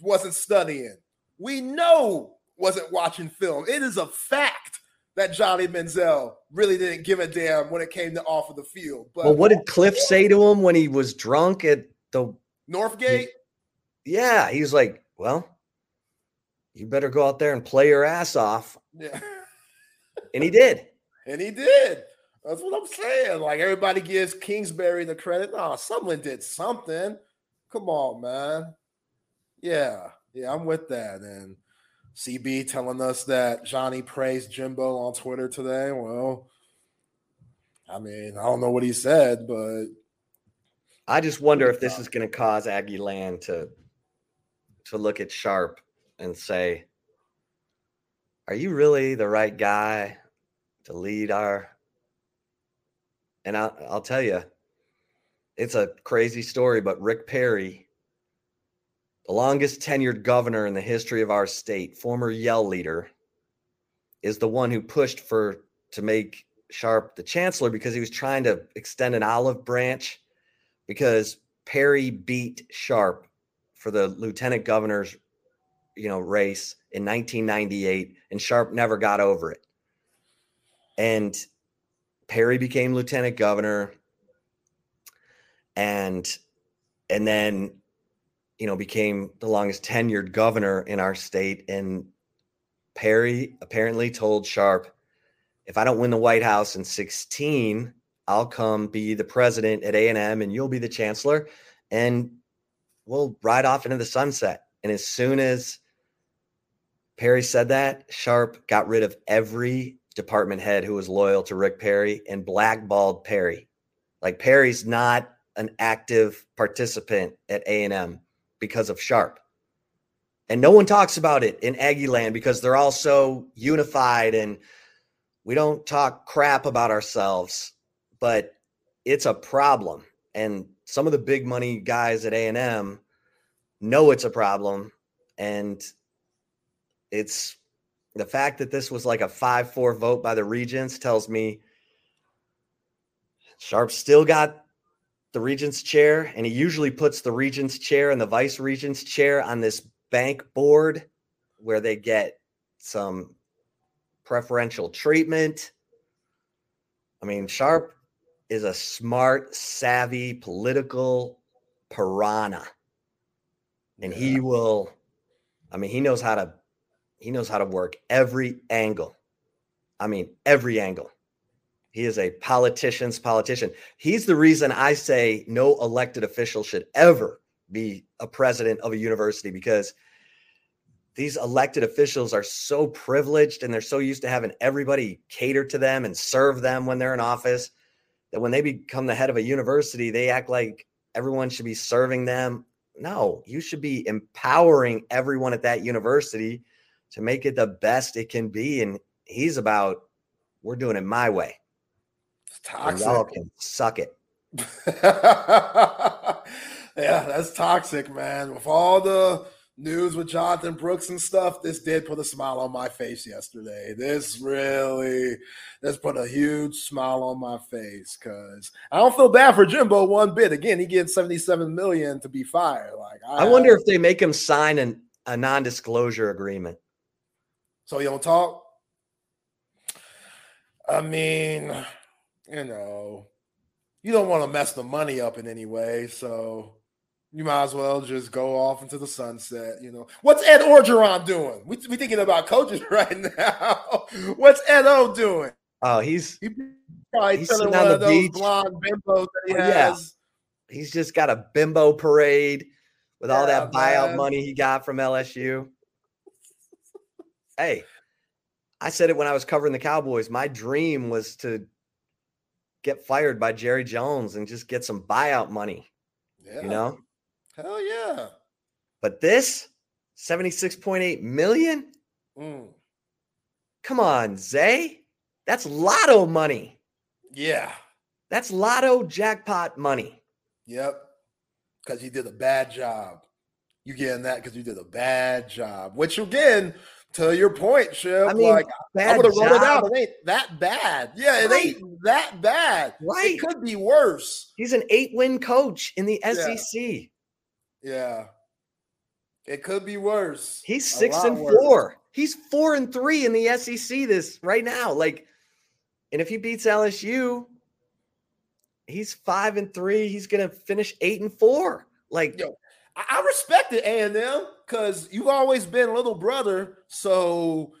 wasn't studying. We know wasn't watching film. It is a fact that Johnny Manziel really didn't give a damn when it came to off of the field. But well, what did Cliff say to him when he was drunk at the Northgate? Yeah, he was like, "Well, you better go out there and play your ass off." Yeah, and he did. And he did. That's what I'm saying. Like everybody gives Kingsbury the credit. No, someone did something. Come on, man. Yeah, yeah, I'm with that. And CB telling us that Johnny praised Jimbo on Twitter today. Well, I mean, I don't know what he said, but I just wonder if this is going to cause Aggie Land to to look at Sharp and say, "Are you really the right guy to lead our?" And I'll, I'll tell you, it's a crazy story, but Rick Perry the longest tenured governor in the history of our state, former Yell leader, is the one who pushed for to make Sharp the chancellor because he was trying to extend an olive branch because Perry beat Sharp for the lieutenant governor's you know race in 1998 and Sharp never got over it. And Perry became lieutenant governor and and then you know, became the longest tenured governor in our state. And Perry apparently told Sharp, if I don't win the White House in 16, I'll come be the president at A&M and you'll be the chancellor and we'll ride off into the sunset. And as soon as Perry said that, Sharp got rid of every department head who was loyal to Rick Perry and blackballed Perry. Like Perry's not an active participant at A&M because of Sharp. And no one talks about it in Aggie land because they're all so unified and we don't talk crap about ourselves, but it's a problem. And some of the big money guys at A&M know it's a problem and it's the fact that this was like a 5-4 vote by the regents tells me Sharp still got the regent's chair and he usually puts the regent's chair and the vice regent's chair on this bank board where they get some preferential treatment. I mean, Sharp is a smart, savvy political piranha. And yeah. he will, I mean, he knows how to he knows how to work every angle. I mean, every angle. He is a politician's politician. He's the reason I say no elected official should ever be a president of a university because these elected officials are so privileged and they're so used to having everybody cater to them and serve them when they're in office that when they become the head of a university, they act like everyone should be serving them. No, you should be empowering everyone at that university to make it the best it can be. And he's about, we're doing it my way. It's toxic. y'all can suck it. yeah, that's toxic, man. With all the news with Jonathan Brooks and stuff, this did put a smile on my face yesterday. This really, this put a huge smile on my face because I don't feel bad for Jimbo one bit. Again, he gets 77 million to be fired. Like I, I wonder if they make him sign an, a non-disclosure agreement. So you don't talk? I mean, you know, you don't want to mess the money up in any way, so you might as well just go off into the sunset. You know, what's Ed Orgeron doing? We we thinking about coaches right now. what's Ed O doing? Oh, he's he probably he's one of those beach. blonde bimbos that he oh, has. Yeah. He's just got a bimbo parade with yeah, all that buyout man. money he got from LSU hey, I said it when I was covering the Cowboys. My dream was to get fired by Jerry Jones and just get some buyout money. Yeah. You know? Hell yeah. But this 76.8 million? Mm. Come on, Zay. That's lotto money. Yeah. That's lotto jackpot money. Yep. Because you did a bad job. You getting that because you did a bad job, which again to your point, Shep, I mean, like I would have wrote it out. It ain't that bad. Yeah, it right. ain't that bad. Right. It could be worse. He's an eight-win coach in the SEC. Yeah. yeah. It could be worse. He's six and worse. four. He's four and three in the SEC this right now. Like, and if he beats LSU, he's five and three. He's gonna finish eight and four. Like, Yo, I respected A and M because you've always been little brother. So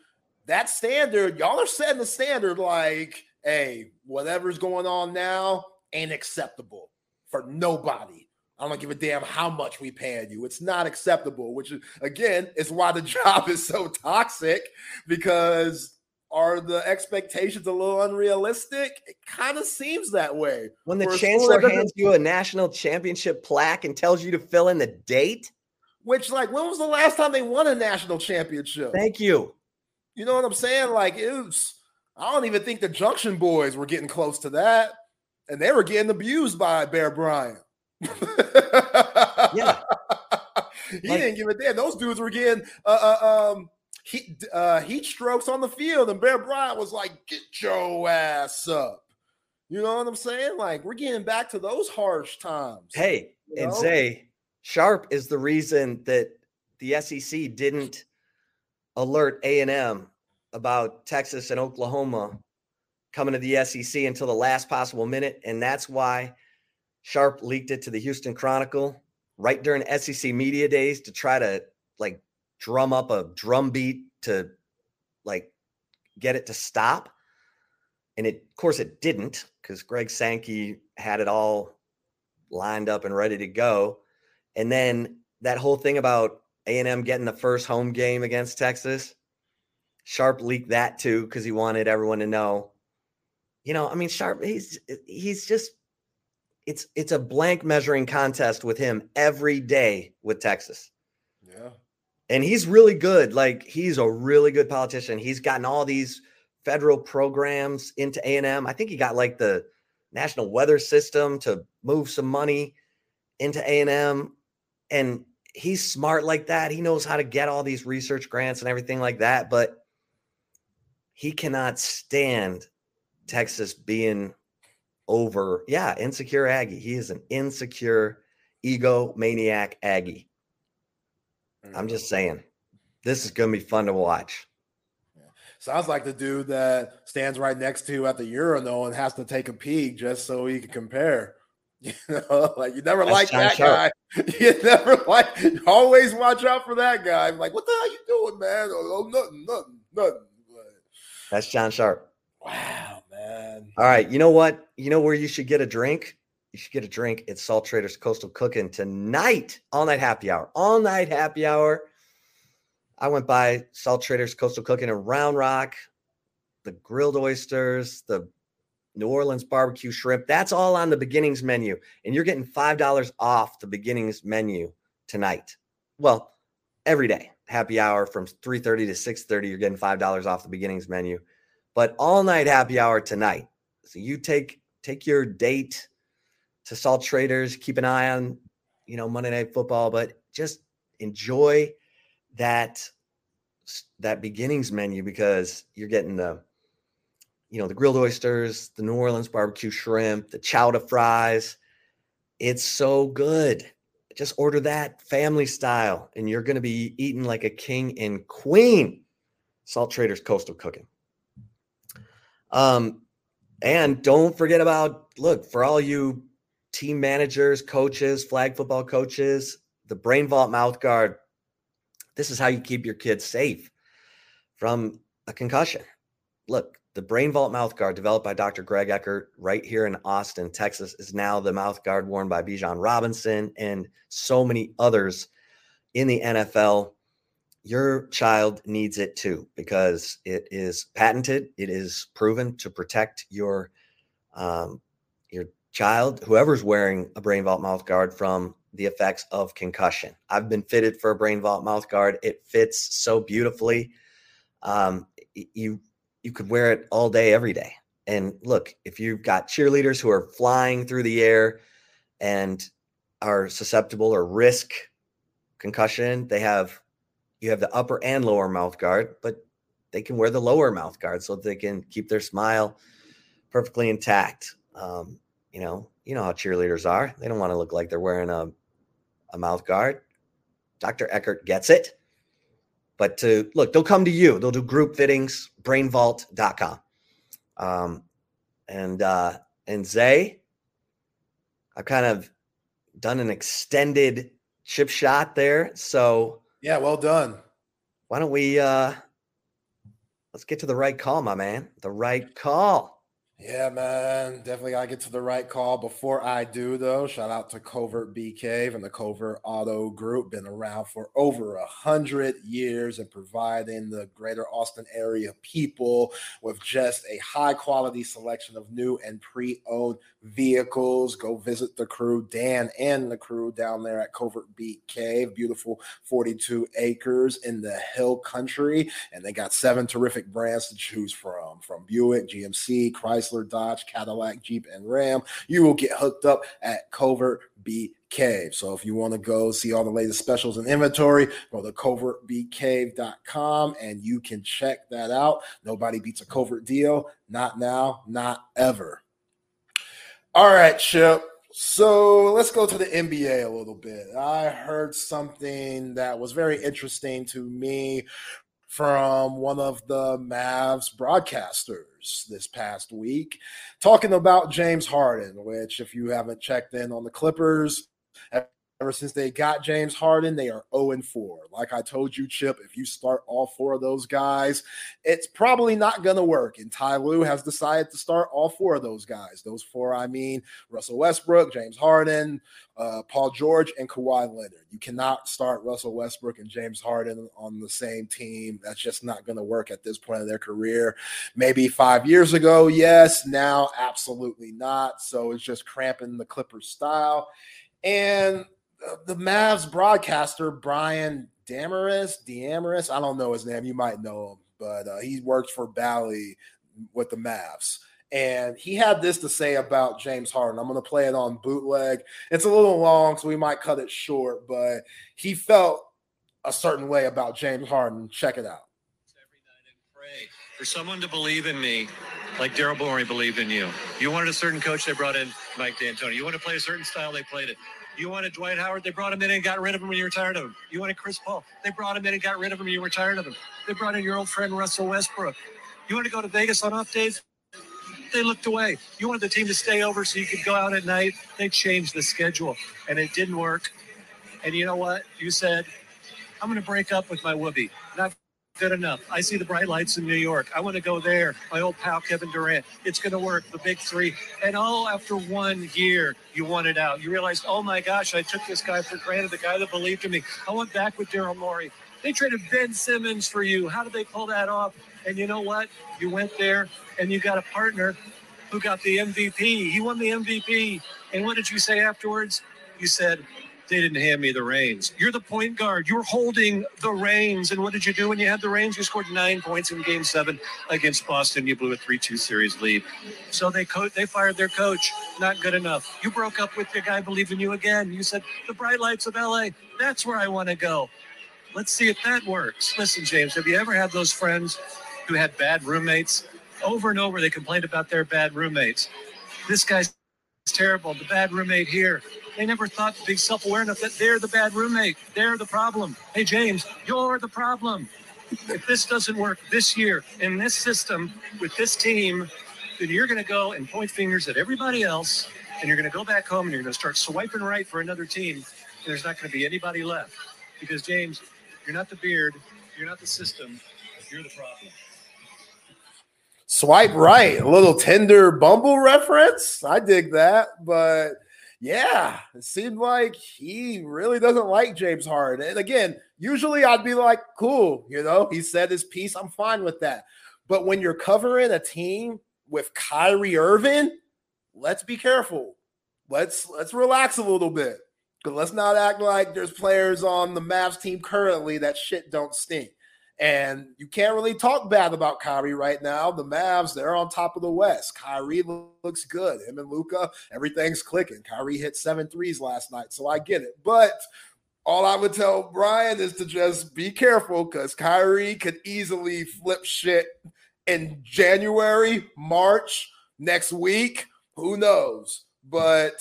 that standard, y'all are setting the standard like, hey, whatever's going on now ain't acceptable for nobody. I don't give a damn how much we paying you. It's not acceptable, which is again is why the job is so toxic because are the expectations a little unrealistic? It kind of seems that way. When the chancellor hands you a national championship plaque and tells you to fill in the date, which, like, when was the last time they won a national championship? Thank you. You know what I'm saying? Like, it was, I don't even think the Junction Boys were getting close to that. And they were getting abused by Bear Bryant. yeah. he like, didn't give a damn. Those dudes were getting uh, uh, um, heat, uh, heat strokes on the field. And Bear Bryant was like, get your ass up. You know what I'm saying? Like, we're getting back to those harsh times. Hey, and know? say, Sharp is the reason that the SEC didn't alert A&M about Texas and Oklahoma coming to the SEC until the last possible minute and that's why Sharp leaked it to the Houston Chronicle right during SEC media days to try to like drum up a drum beat to like get it to stop and it, of course, it didn't because Greg Sankey had it all lined up and ready to go. And then that whole thing about A&M getting the first home game against Texas, Sharp leaked that too because he wanted everyone to know. You know, I mean, Sharp, he's he's just it's it's a blank measuring contest with him every day with Texas. Yeah. And he's really good. Like he's a really good politician. He's gotten all these federal programs into A&M. I think he got like the National Weather System to move some money into A&M and he's smart like that. He knows how to get all these research grants and everything like that, but he cannot stand Texas being over. Yeah, insecure Aggie. He is an insecure ego maniac Aggie. I'm just mm-hmm. saying. This is going to be fun to watch. Sounds like the dude that stands right next to you at the urinal and has to take a peek just so he can compare. You know, like you never like that Sharp. guy. You never like. Always watch out for that guy. I'm like, what the hell you doing, man? Oh, oh nothing, nothing, nothing. That's John Sharp. Wow, man. All right, you know what? You know where you should get a drink? You should get a drink at Salt Traders Coastal Cooking tonight. All night happy hour. All night happy hour. I went by Salt Traders Coastal Cooking in Round Rock, the grilled oysters, the New Orleans barbecue shrimp. That's all on the beginnings menu. And you're getting $5 off the beginnings menu tonight. Well, every day, happy hour from 3:30 to 6:30, you're getting $5 off the beginnings menu. But all night happy hour tonight. So you take take your date to Salt Traders, keep an eye on, you know, Monday Night Football, but just enjoy that that beginnings menu because you're getting the you know the grilled oysters the new orleans barbecue shrimp the chowder fries. It's so good. Just order that family style and you're going to be eating like a king and queen. Salt traders coastal cooking. Um and don't forget about look for all you team managers coaches flag football coaches the brain vault mouth guard. This is how you keep your kids safe from a concussion. Look, the Brain Vault mouth guard developed by Dr. Greg Eckert right here in Austin, Texas, is now the mouth guard worn by Bijan Robinson and so many others in the NFL. Your child needs it too because it is patented. It is proven to protect your um, your child, whoever's wearing a Brain Vault mouth guard, from the effects of concussion. I've been fitted for a brain vault mouth guard. It fits so beautifully. Um, you you could wear it all day, every day. And look, if you've got cheerleaders who are flying through the air and are susceptible or risk concussion, they have you have the upper and lower mouth guard, but they can wear the lower mouth guard so they can keep their smile perfectly intact. Um, you know, you know how cheerleaders are. They don't want to look like they're wearing a a mouth guard. Dr. Eckert gets it. But to look, they'll come to you. They'll do group fittings, brainvault.com. Um, and uh, and Zay, I've kind of done an extended chip shot there. So yeah, well done. Why don't we uh let's get to the right call, my man. The right call. Yeah, man, definitely gotta get to the right call. Before I do, though, shout out to Covert Bee Cave and the Covert Auto Group. Been around for over a hundred years and providing the greater Austin area people with just a high quality selection of new and pre-owned vehicles. Go visit the crew, Dan and the crew down there at Covert Bee Cave. Beautiful 42 acres in the hill country, and they got seven terrific brands to choose from, from Buick, GMC, Chrysler. Dodge, Cadillac, Jeep, and Ram, you will get hooked up at Covert Bee Cave. So if you want to go see all the latest specials and inventory, go to covertbeecave.com and you can check that out. Nobody beats a covert deal. Not now, not ever. All right, Chip. So let's go to the NBA a little bit. I heard something that was very interesting to me from one of the Mavs broadcasters this past week, talking about James Harden, which, if you haven't checked in on the Clippers, Ever since they got James Harden, they are 0 4. Like I told you, Chip, if you start all four of those guys, it's probably not going to work. And Ty Lue has decided to start all four of those guys. Those four, I mean, Russell Westbrook, James Harden, uh, Paul George, and Kawhi Leonard. You cannot start Russell Westbrook and James Harden on the same team. That's just not going to work at this point in their career. Maybe five years ago, yes. Now, absolutely not. So it's just cramping the Clippers style. And the Mavs broadcaster Brian Dameris, Dameris, I don't know his name. You might know him, but uh, he works for Bally with the Mavs. And he had this to say about James Harden. I'm going to play it on bootleg. It's a little long, so we might cut it short, but he felt a certain way about James Harden. Check it out. For someone to believe in me like Daryl Morey believed in you. You wanted a certain coach, they brought in Mike D'Antoni. You want to play a certain style, they played it. You wanted Dwight Howard, they brought him in and got rid of him when you were tired of him. You wanted Chris Paul, they brought him in and got rid of him when you were tired of him. They brought in your old friend Russell Westbrook. You wanted to go to Vegas on off days? They looked away. You wanted the team to stay over so you could go out at night. They changed the schedule and it didn't work. And you know what? You said, I'm going to break up with my whoopee. Not good enough. I see the bright lights in New York. I want to go there. My old pal Kevin Durant. It's going to work. The big three. And all after one year, you wanted out. You realized, oh my gosh, I took this guy for granted. The guy that believed in me. I went back with Daryl Morey. They traded Ben Simmons for you. How did they pull that off? And you know what? You went there and you got a partner who got the MVP. He won the MVP. And what did you say afterwards? You said, they didn't hand me the reins. You're the point guard. You're holding the reins. And what did you do when you had the reins? You scored nine points in game seven against Boston. You blew a 3 2 series lead. So they co- they fired their coach. Not good enough. You broke up with the guy believing you again. You said, the bright lights of LA, that's where I want to go. Let's see if that works. Listen, James, have you ever had those friends who had bad roommates? Over and over, they complained about their bad roommates. This guy's terrible. The bad roommate here. They never thought to be self aware enough that they're the bad roommate. They're the problem. Hey, James, you're the problem. If this doesn't work this year in this system with this team, then you're going to go and point fingers at everybody else, and you're going to go back home and you're going to start swiping right for another team. And there's not going to be anybody left because James, you're not the beard, you're not the system, you're the problem. Swipe right, a little Tinder Bumble reference. I dig that, but yeah, it seemed like he really doesn't like James Harden. And again, usually I'd be like, cool, you know, he said his piece. I'm fine with that. But when you're covering a team with Kyrie Irving, let's be careful. Let's let's relax a little bit. But let's not act like there's players on the Mavs team currently that shit don't stink. And you can't really talk bad about Kyrie right now. The Mavs, they're on top of the West. Kyrie looks good. Him and Luka, everything's clicking. Kyrie hit seven threes last night, so I get it. But all I would tell Brian is to just be careful because Kyrie could easily flip shit in January, March, next week. Who knows? But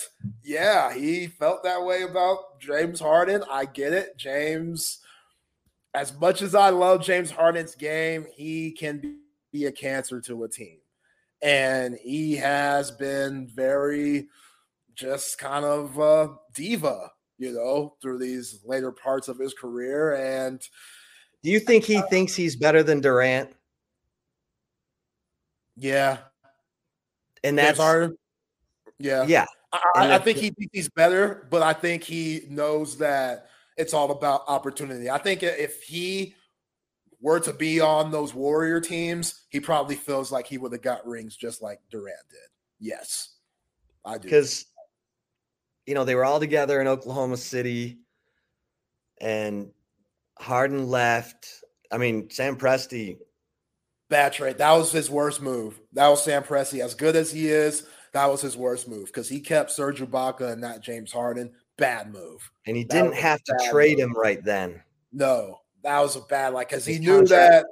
yeah, he felt that way about James Harden. I get it. James as much as I love James Harden's game, he can be a cancer to a team. And he has been very just kind of uh, diva, you know, through these later parts of his career. And do you think he uh, thinks he's better than Durant? Yeah. And that's Harden. Yeah. Yeah. I, I think he thinks he's better, but I think he knows that it's all about opportunity. I think if he were to be on those Warrior teams, he probably feels like he would have got rings just like Durant did. Yes, I do. Because, you know, they were all together in Oklahoma City and Harden left. I mean, Sam Presti. Bad trade. That was his worst move. That was Sam Presti. As good as he is, that was his worst move because he kept Serge Ibaka and not James Harden bad move. And he that didn't have to trade move. him right then. No, that was a bad like because he knew that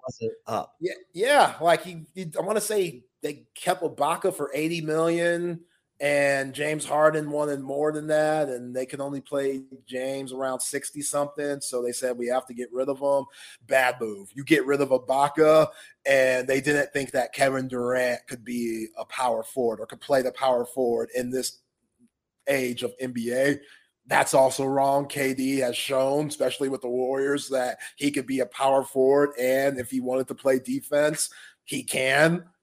up. Yeah, yeah. Like he, he I want to say they kept Ibaka for 80 million and James Harden wanted more than that, and they could only play James around 60 something. So they said we have to get rid of him. Bad move. You get rid of Ibaka, and they didn't think that Kevin Durant could be a power forward or could play the power forward in this age of NBA That's also wrong. KD has shown, especially with the Warriors, that he could be a power forward. And if he wanted to play defense, he can.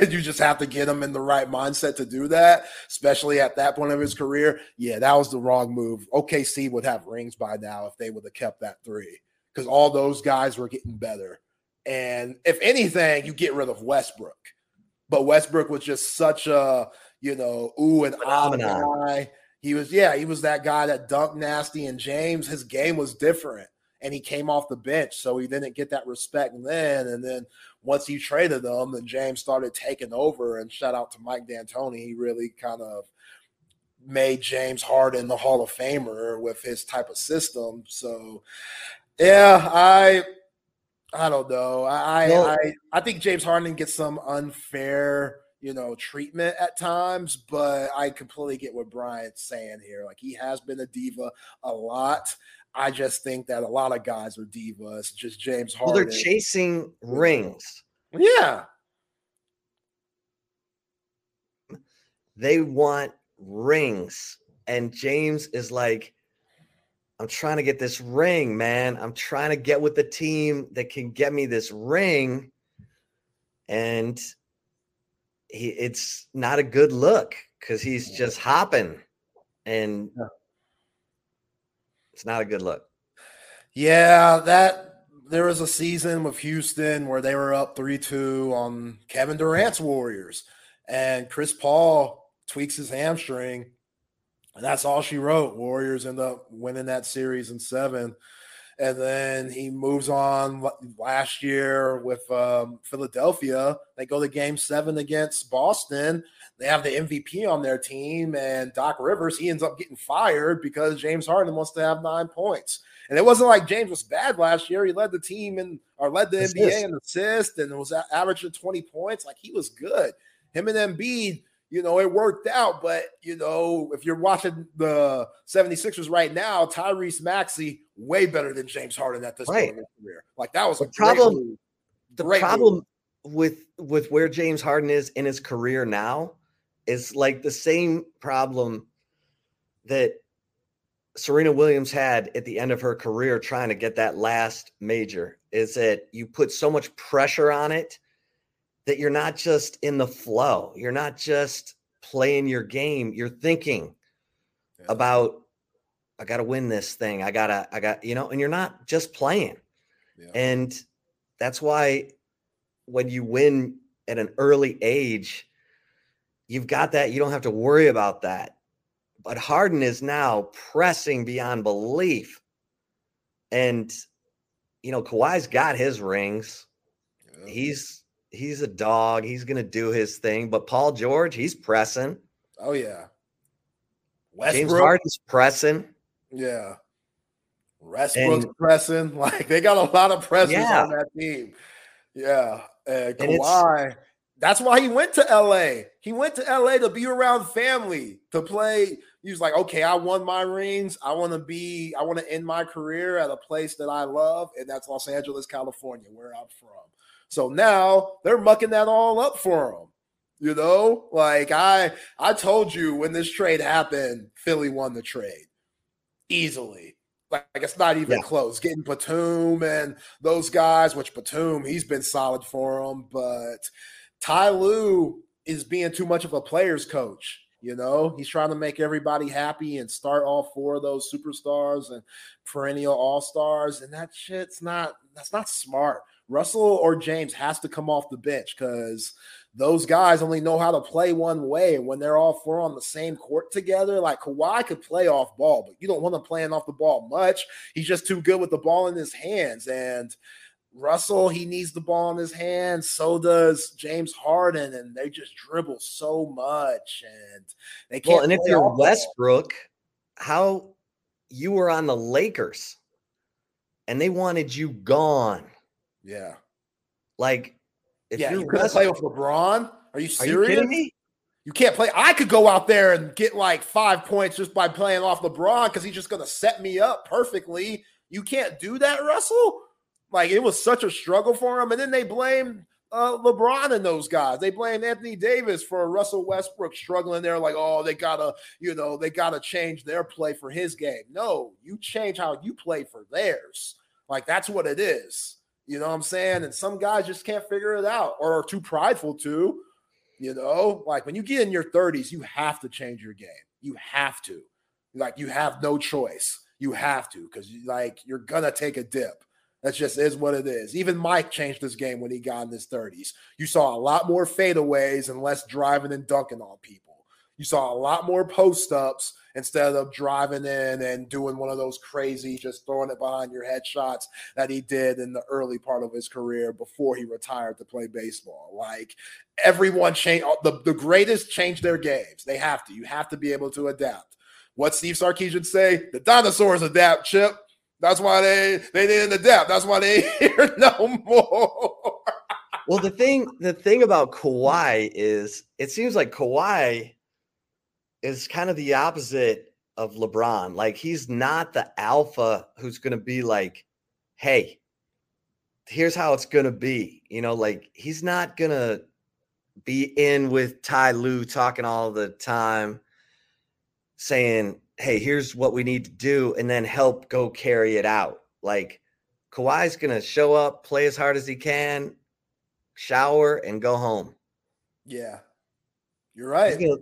You just have to get him in the right mindset to do that, especially at that point of his career. Yeah, that was the wrong move. OKC would have rings by now if they would have kept that three because all those guys were getting better. And if anything, you get rid of Westbrook. But Westbrook was just such a, you know, ooh and ah guy. He was, yeah, he was that guy that dunked nasty. And James, his game was different. And he came off the bench. So he didn't get that respect then. And then once he traded them, and James started taking over. And shout out to Mike D'Antoni, he really kind of made James Harden the Hall of Famer with his type of system. So, yeah, I I don't know. I well, I I think James Harden gets some unfair, you know, treatment at times, but I completely get what Brian's saying here. Like he has been a diva a lot. I just think that a lot of guys are divas. Just James Harden. Well, they're chasing rings. Yeah. They want rings. And James is like, I'm trying to get this ring, man. I'm trying to get with the team that can get me this ring. And he it's not a good look because he's just hopping and it's not a good look. Yeah, that there was a season with Houston where they were up 3-2 on Kevin Durant's Warriors and Chris Paul tweaks his hamstring and that's all she wrote. Warriors end up winning that series in seven. And then he moves on last year with um, Philadelphia. They go to game seven against Boston. They have the MVP on their team, and Doc Rivers, he ends up getting fired because James Harden wants to have nine points. And it wasn't like James was bad last year. He led the team and or led the Assist. NBA in assists and was averaging 20 points. Like he was good. Him and Embiid, you know, it worked out. But, you know, if you're watching the 76ers right now, Tyrese Maxey, way better than James Harden at this right. point in his career. Like that was the problem. The problem move. with with where James Harden is in his career now is like the same problem that Serena Williams had at the end of her career trying to get that last major is that you put so much pressure on it that you're not just in the flow. You're not just playing your game. You're thinking yeah. about, I got to win this thing. I got to, I got, you know, and you're not just playing. Yeah. And that's why when you win at an early age, you've got that. You don't have to worry about that. But Harden is now pressing beyond belief. And, you know, Kawhi's got his rings. Yeah. He's he's a dog. He's going to do his thing. But Paul George, he's pressing. Oh yeah. Westbrook. James Harden's pressing. Yeah. Westbrook's and, pressing. Like they got a lot of pressers yeah. on that team. Yeah. And Kawhi. That's why he went to LA. He went to LA to be around family, to play. He was like, okay, I won my rings. I want to be, I want to end my career at a place that I love, and that's Los Angeles, California, where I'm from. So now they're mucking that all up for him. You know, like I I told you when this trade happened, Philly won the trade easily. Like it's not even yeah. close. Getting Batum and those guys, which Batum he's been solid for them, but Ty Lue is being too much of a player's coach. You know, he's trying to make everybody happy and start all four of those superstars and perennial all stars, and that shit's not that's not smart. Russell or James has to come off the bench because those guys only know how to play one way. And when they're all four on the same court together, like Kawhi could play off ball, but you don't want him playing off the ball much. He's just too good with the ball in his hands. And Russell, he needs the ball in his hands. So does James Harden, and they just dribble so much, and they can't. Well, and if you're Westbrook, how you were on the Lakers, and they wanted you gone yeah. Like, if yeah, you couldn't play with LeBron. Are you serious? Are you me? You can't play. I could go out there and get like five points just by playing off LeBron because he's just going to set me up perfectly. You can't do that, Russell. Like it was such a struggle for him, and then they blame uh, LeBron and those guys. They blame Anthony Davis for Russell Westbrook struggling there, like, oh, they gotta, you know, they gotta change their play for his game. No, you change how you play for theirs. Like that's what it is. You know what I'm saying? And some guys just can't figure it out or are too prideful to. You know, like when you get in your 30s, you have to change your game. You have to. Like you have no choice. You have to because like you're gonna take a dip. That just is what it is. Even Mike changed his game when he got in his 30s. You saw a lot more fadeaways and less driving and dunking on people. You saw a lot more post ups instead of driving in and doing one of those crazy, just throwing it behind your head shots that he did in the early part of his career before he retired to play baseball. Like everyone changed, uh, the, the greatest change their games. They have to. You have to be able to adapt. What Steve Sarkisian say? The dinosaurs adapt, Chip. That's why they they didn't adapt. That's why they here no more. well, the thing the thing about Kawhi is it seems like Kawhi is kind of the opposite of LeBron. Like he's not the alpha who's going to be like, "Hey, here's how it's going to be." You know, like he's not going to be in with Ty Lue talking all the time saying, "Hey, here's what we need to do," and then help go carry it out. Like Kawhi's going to show up, play as hard as he can, shower, and go home. Yeah, you're right. He's gonna,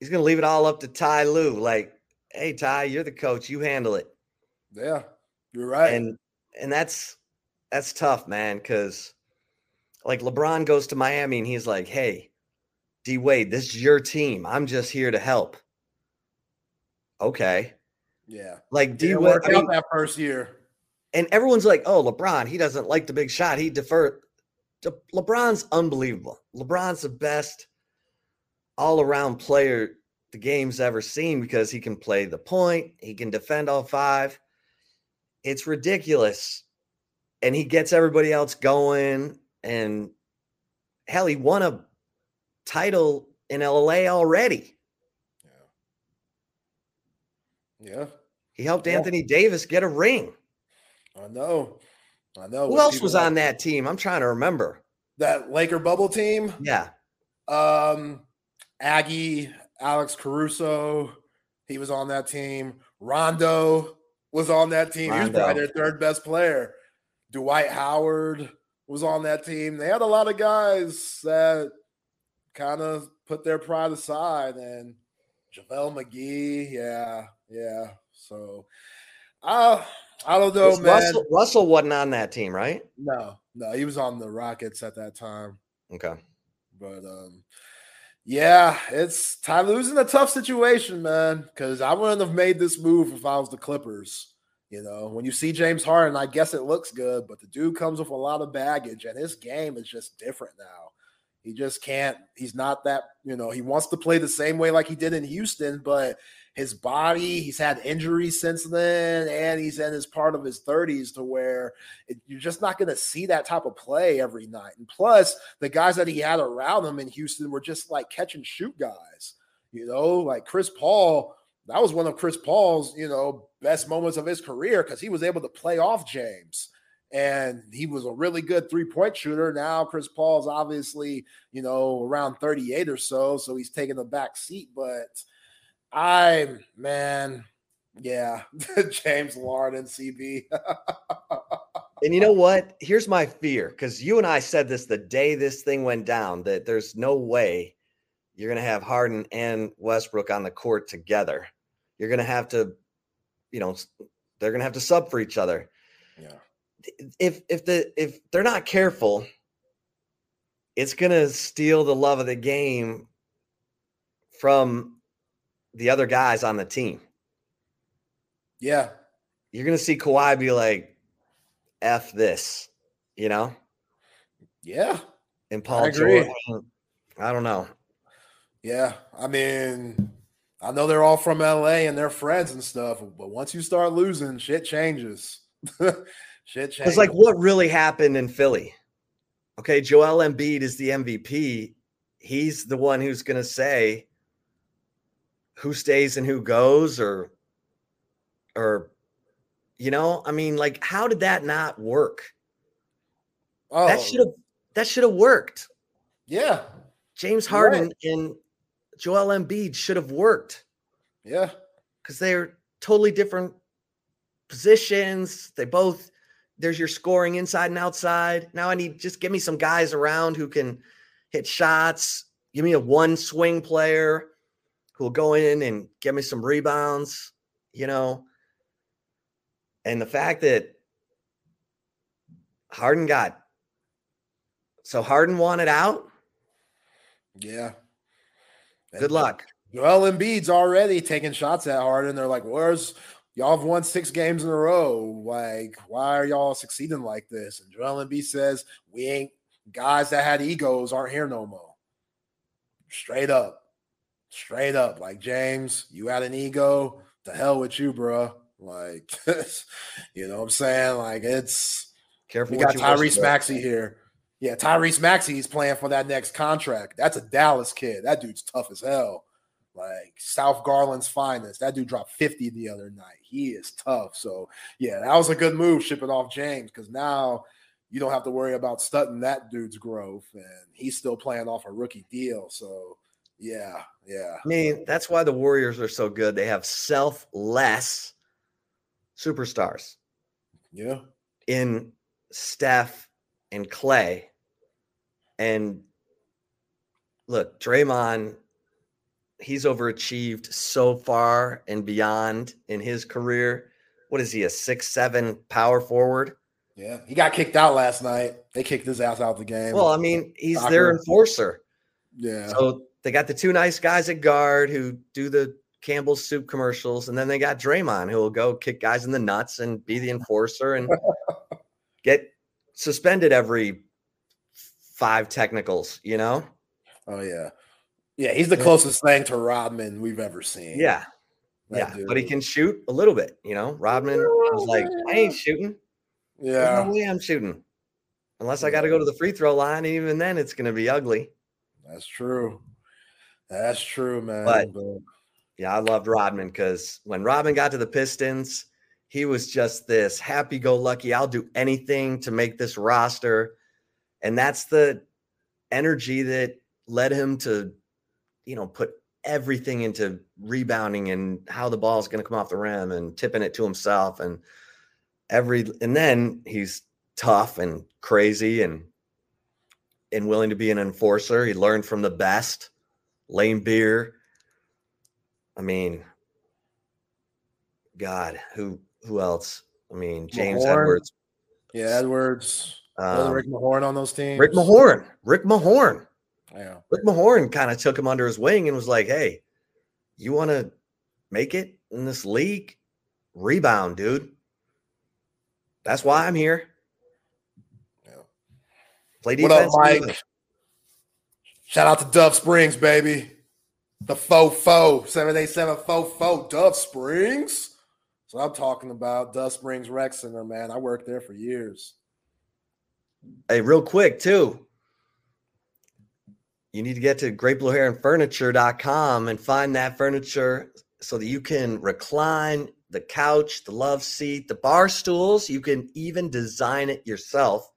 he's gonna leave it all up to Ty Lue. Like, hey Ty, you're the coach, you handle it. Yeah, you're right. And and that's that's tough, man, because like LeBron goes to Miami and he's like, hey, D Wade, this is your team. I'm just here to help. Okay. Yeah. Like D Wade I mean, that first year. And everyone's like, oh, LeBron, he doesn't like the big shot. He defer. LeBron's unbelievable. LeBron's the best all around player the game's ever seen because he can play the point, he can defend all five. It's ridiculous. And he gets everybody else going. And hell, he won a title in LA already. Yeah. Yeah. He helped yeah. Anthony Davis get a ring. I know. I know. Who else was like. on that team? I'm trying to remember. That Laker bubble team? Yeah. Um Aggie, Alex Caruso, he was on that team. Rondo was on that team. Rondo. He was probably their third best player. Dwight Howard was on that team. They had a lot of guys that kind of put their pride aside and JaVale McGee, yeah, yeah. So uh I don't know, man. Russell, Russell wasn't on that team, right? No, no, he was on the Rockets at that time. Okay. But um yeah, it's Ty Lue's in a tough situation, man. Because I wouldn't have made this move if I was the Clippers. You know, when you see James Harden, I guess it looks good, but the dude comes with a lot of baggage, and his game is just different now. He just can't. He's not that. You know, he wants to play the same way like he did in Houston, but his body. He's had injuries since then, and he's in his part of his 30s to where it, you're just not going to see that type of play every night. And plus, the guys that he had around him in Houston were just like catch and shoot guys. You know, like Chris Paul. That was one of Chris Paul's, you know, best moments of his career because he was able to play off James and he was a really good three point shooter. Now Chris Paul's obviously, you know, around 38 or so, so he's taking the back seat. But I man, yeah, James Harden, CB. and you know what? Here's my fear because you and I said this the day this thing went down that there's no way you're going to have Harden and Westbrook on the court together. You're going to have to, you know, they're going to have to sub for each other. Yeah. If if the if they're not careful, it's going to steal the love of the game from the other guys on the team. Yeah. You're going to see Kawhi be like, F this, you know? Yeah. And Paul I George, I don't know. Yeah. I mean, I know they're all from LA and they're friends and stuff, but once you start losing, shit changes. shit changes. It's like what really happened in Philly. Okay, Joel Embiid is the MVP. He's the one who's going to say, who stays and who goes or or you know i mean like how did that not work oh that should have that should have worked. Yeah. James Harden right. and Joel Embiid should have worked. Yeah. Because they're totally different positions. They both, there's your scoring inside and outside. Now I need just give me some guys around who can hit shots. Give me a one swing player who will go in and get me some rebounds, you know. And the fact that Harden got so Harden wanted out. Yeah. Good uh, luck. Joel Embiid's already taking shots at Harden. They're like, "Where's y'all have won six games in a row? Like, why are y'all succeeding like this?" And Joel Embiid says, "We ain't guys that had egos aren't here no more." Straight up, straight up. Like James, you had an ego. To hell with you, bro. Like, you know what I'm saying? Like, it's careful. We got Tyrese Maxey here. Yeah, Tyrese Maxey is playing for that next contract. That's a Dallas kid. That dude's tough as hell. Like South Garland's finest. That dude dropped 50 the other night. He is tough. So, yeah, that was a good move shipping off James because now you don't have to worry about stunting that dude's growth. And he's still playing off a rookie deal. So, yeah, yeah. I mean, that's why the Warriors are so good. They have selfless superstars. Yeah. In Steph and Clay. And look, Draymond, he's overachieved so far and beyond in his career. What is he, a six, seven power forward? Yeah, he got kicked out last night. They kicked his ass out of the game. Well, I mean, he's Soccer. their enforcer. Yeah. So they got the two nice guys at guard who do the Campbell's soup commercials, and then they got Draymond who will go kick guys in the nuts and be the enforcer and get suspended every five technicals, you know? Oh yeah. Yeah, he's the closest thing to Rodman we've ever seen. Yeah. That yeah, dude. but he can shoot a little bit, you know. Rodman was like, I ain't shooting. Yeah. There's no way I'm shooting. Unless I got to go to the free throw line. Even then, it's going to be ugly. That's true. That's true, man. But, but yeah, I loved Rodman because when Rodman got to the Pistons, he was just this happy go lucky. I'll do anything to make this roster. And that's the energy that led him to, you know, put everything into rebounding and how the ball is going to come off the rim and tipping it to himself. And every, and then he's tough and crazy and, and willing to be an enforcer. He learned from the best. Laimbeer. I mean, God, who who else? I mean, James Mahorn. Edwards. Yeah, Edwards. Um, Rick Mahorn on those teams. Rick Mahorn. Rick Mahorn. Yeah. Rick Mahorn kind of took him under his wing and was like, "Hey, you want to make it in this league? Rebound, dude. That's why I'm here. Yeah. Play defense. What up, Mike? Shout out to Dove Springs, baby. The fofo 787 fofo Dove Springs. So I'm talking about Dove Springs Rec Center, man. I worked there for years. Hey, real quick, too. You need to get to greatblueheronfurniture.com and find that furniture so that you can recline the couch, the love seat, the bar stools. You can even design it yourself.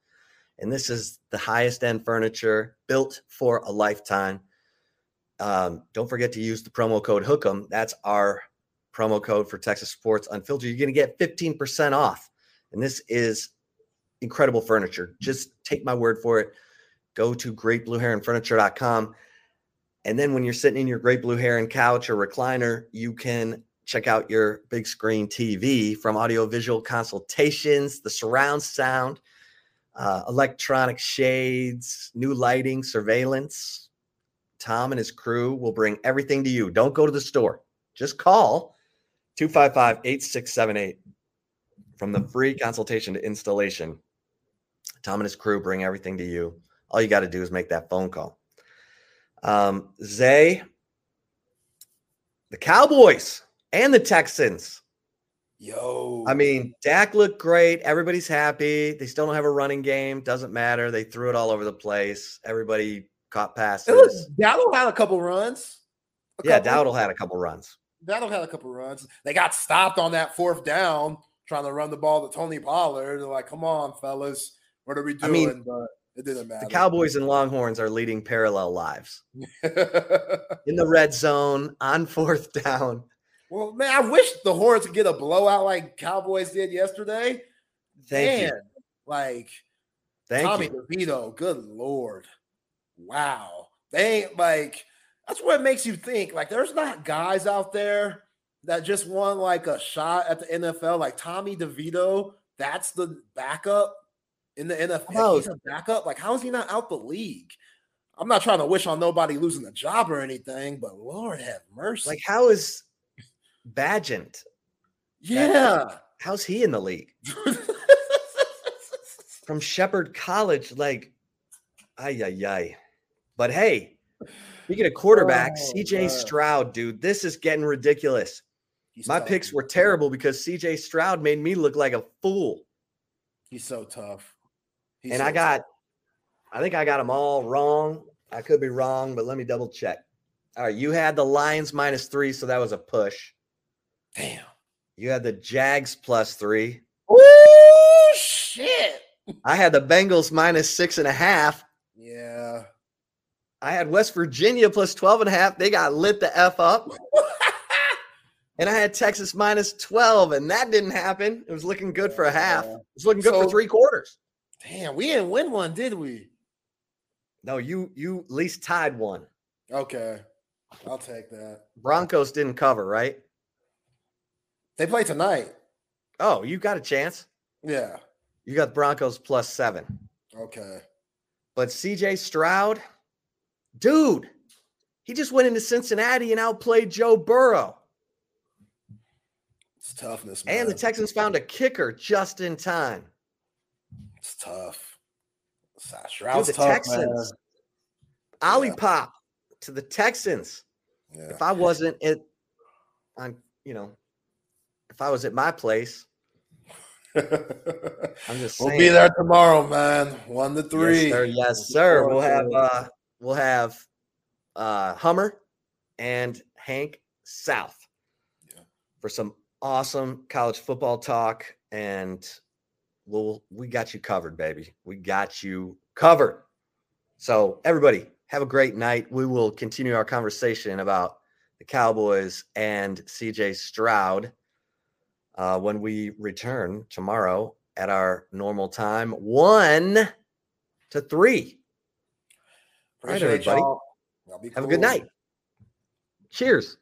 And this is the highest end furniture built for a lifetime. Um, don't forget to use the promo code HOOK'em. That's our promo code for Texas Sports Unfiltered, you're going to get 15% off. And this is incredible furniture. Just take my word for it. Go to greatblueheronfurniture.com. And then when you're sitting in your great blue heron couch or recliner, you can check out your big screen TV from audiovisual consultations, the surround sound, uh, electronic shades, new lighting, surveillance. Tom and his crew will bring everything to you. Don't go to the store. Just call 255 8678 from the free consultation to installation. Tom and his crew bring everything to you. All you got to do is make that phone call. Um, Zay, the Cowboys and the Texans. Yo. I mean, Dak looked great. Everybody's happy. They still don't have a running game. Doesn't matter. They threw it all over the place. Everybody caught passes. Dowdle had a couple runs. A yeah, couple. Dowdle had a couple runs. That'll have a couple runs. They got stopped on that fourth down trying to run the ball to Tony Pollard. They're like, come on, fellas. What are we doing? I mean, but It didn't matter. The Cowboys and Longhorns are leading parallel lives in the red zone on fourth down. Well, man, I wish the Horns could get a blowout like Cowboys did yesterday. Thank you. Man, Like Thank Tommy you. DeVito, good lord. Wow. They ain't like that's what makes you think. Like, there's not guys out there that just won like a shot at the NFL. Like Tommy DeVito, that's the backup in the NFL. No. He's a backup. Like, how is he not out the league? I'm not trying to wish on nobody losing a job or anything, but Lord have mercy. Like, how is Badgent? yeah. How's he in the league? From Shepherd College, like, ay, ay, ay. But hey, we get a quarterback, Oh, CJ God. Stroud, dude, this is getting ridiculous. He's My tough. picks were terrible because CJ Stroud made me look like a fool. He's so tough. He's and so I got, tough. I think I got them all wrong. I could be wrong, but let me double check. All right, you had the Lions minus three, so that was a push. Damn. You had the Jags plus three. Oh shit. I had the Bengals minus six and a half. Yeah. I had West Virginia plus 12 and a half. They got lit the F up. And I had Texas minus 12, and that didn't happen. It was looking good for a half. It was looking good for three quarters. Damn, we didn't win one, did we? No, you you at least tied one. Okay. I'll take that. Broncos didn't cover, right? They play tonight. Oh, you got a chance. Yeah. You got Broncos plus seven. Okay. But CJ Stroud, dude, he just went into Cincinnati and outplayed Joe Burrow. It's toughness, man. And the Texans found a kicker just in time. it's tough. Sa- Dude, Stroud's the tough, man. Texans. Olipop to the Texans. Yeah. If I wasn't at on, you know, if I was at my place, I'm just we'll be there tomorrow, man. One to three. Yes, sir. Yes, sir. We'll have uh we'll have uh Hummer and Hank South Yeah. for some awesome college football talk and we'll we got you covered, baby. We got you covered. So everybody have a great night. We will continue our conversation about the Cowboys and CJ Stroud uh, when we return tomorrow at our normal time, one to three. All right, Appreciate everybody. y'all. Y'all be Have a good night. Cheers.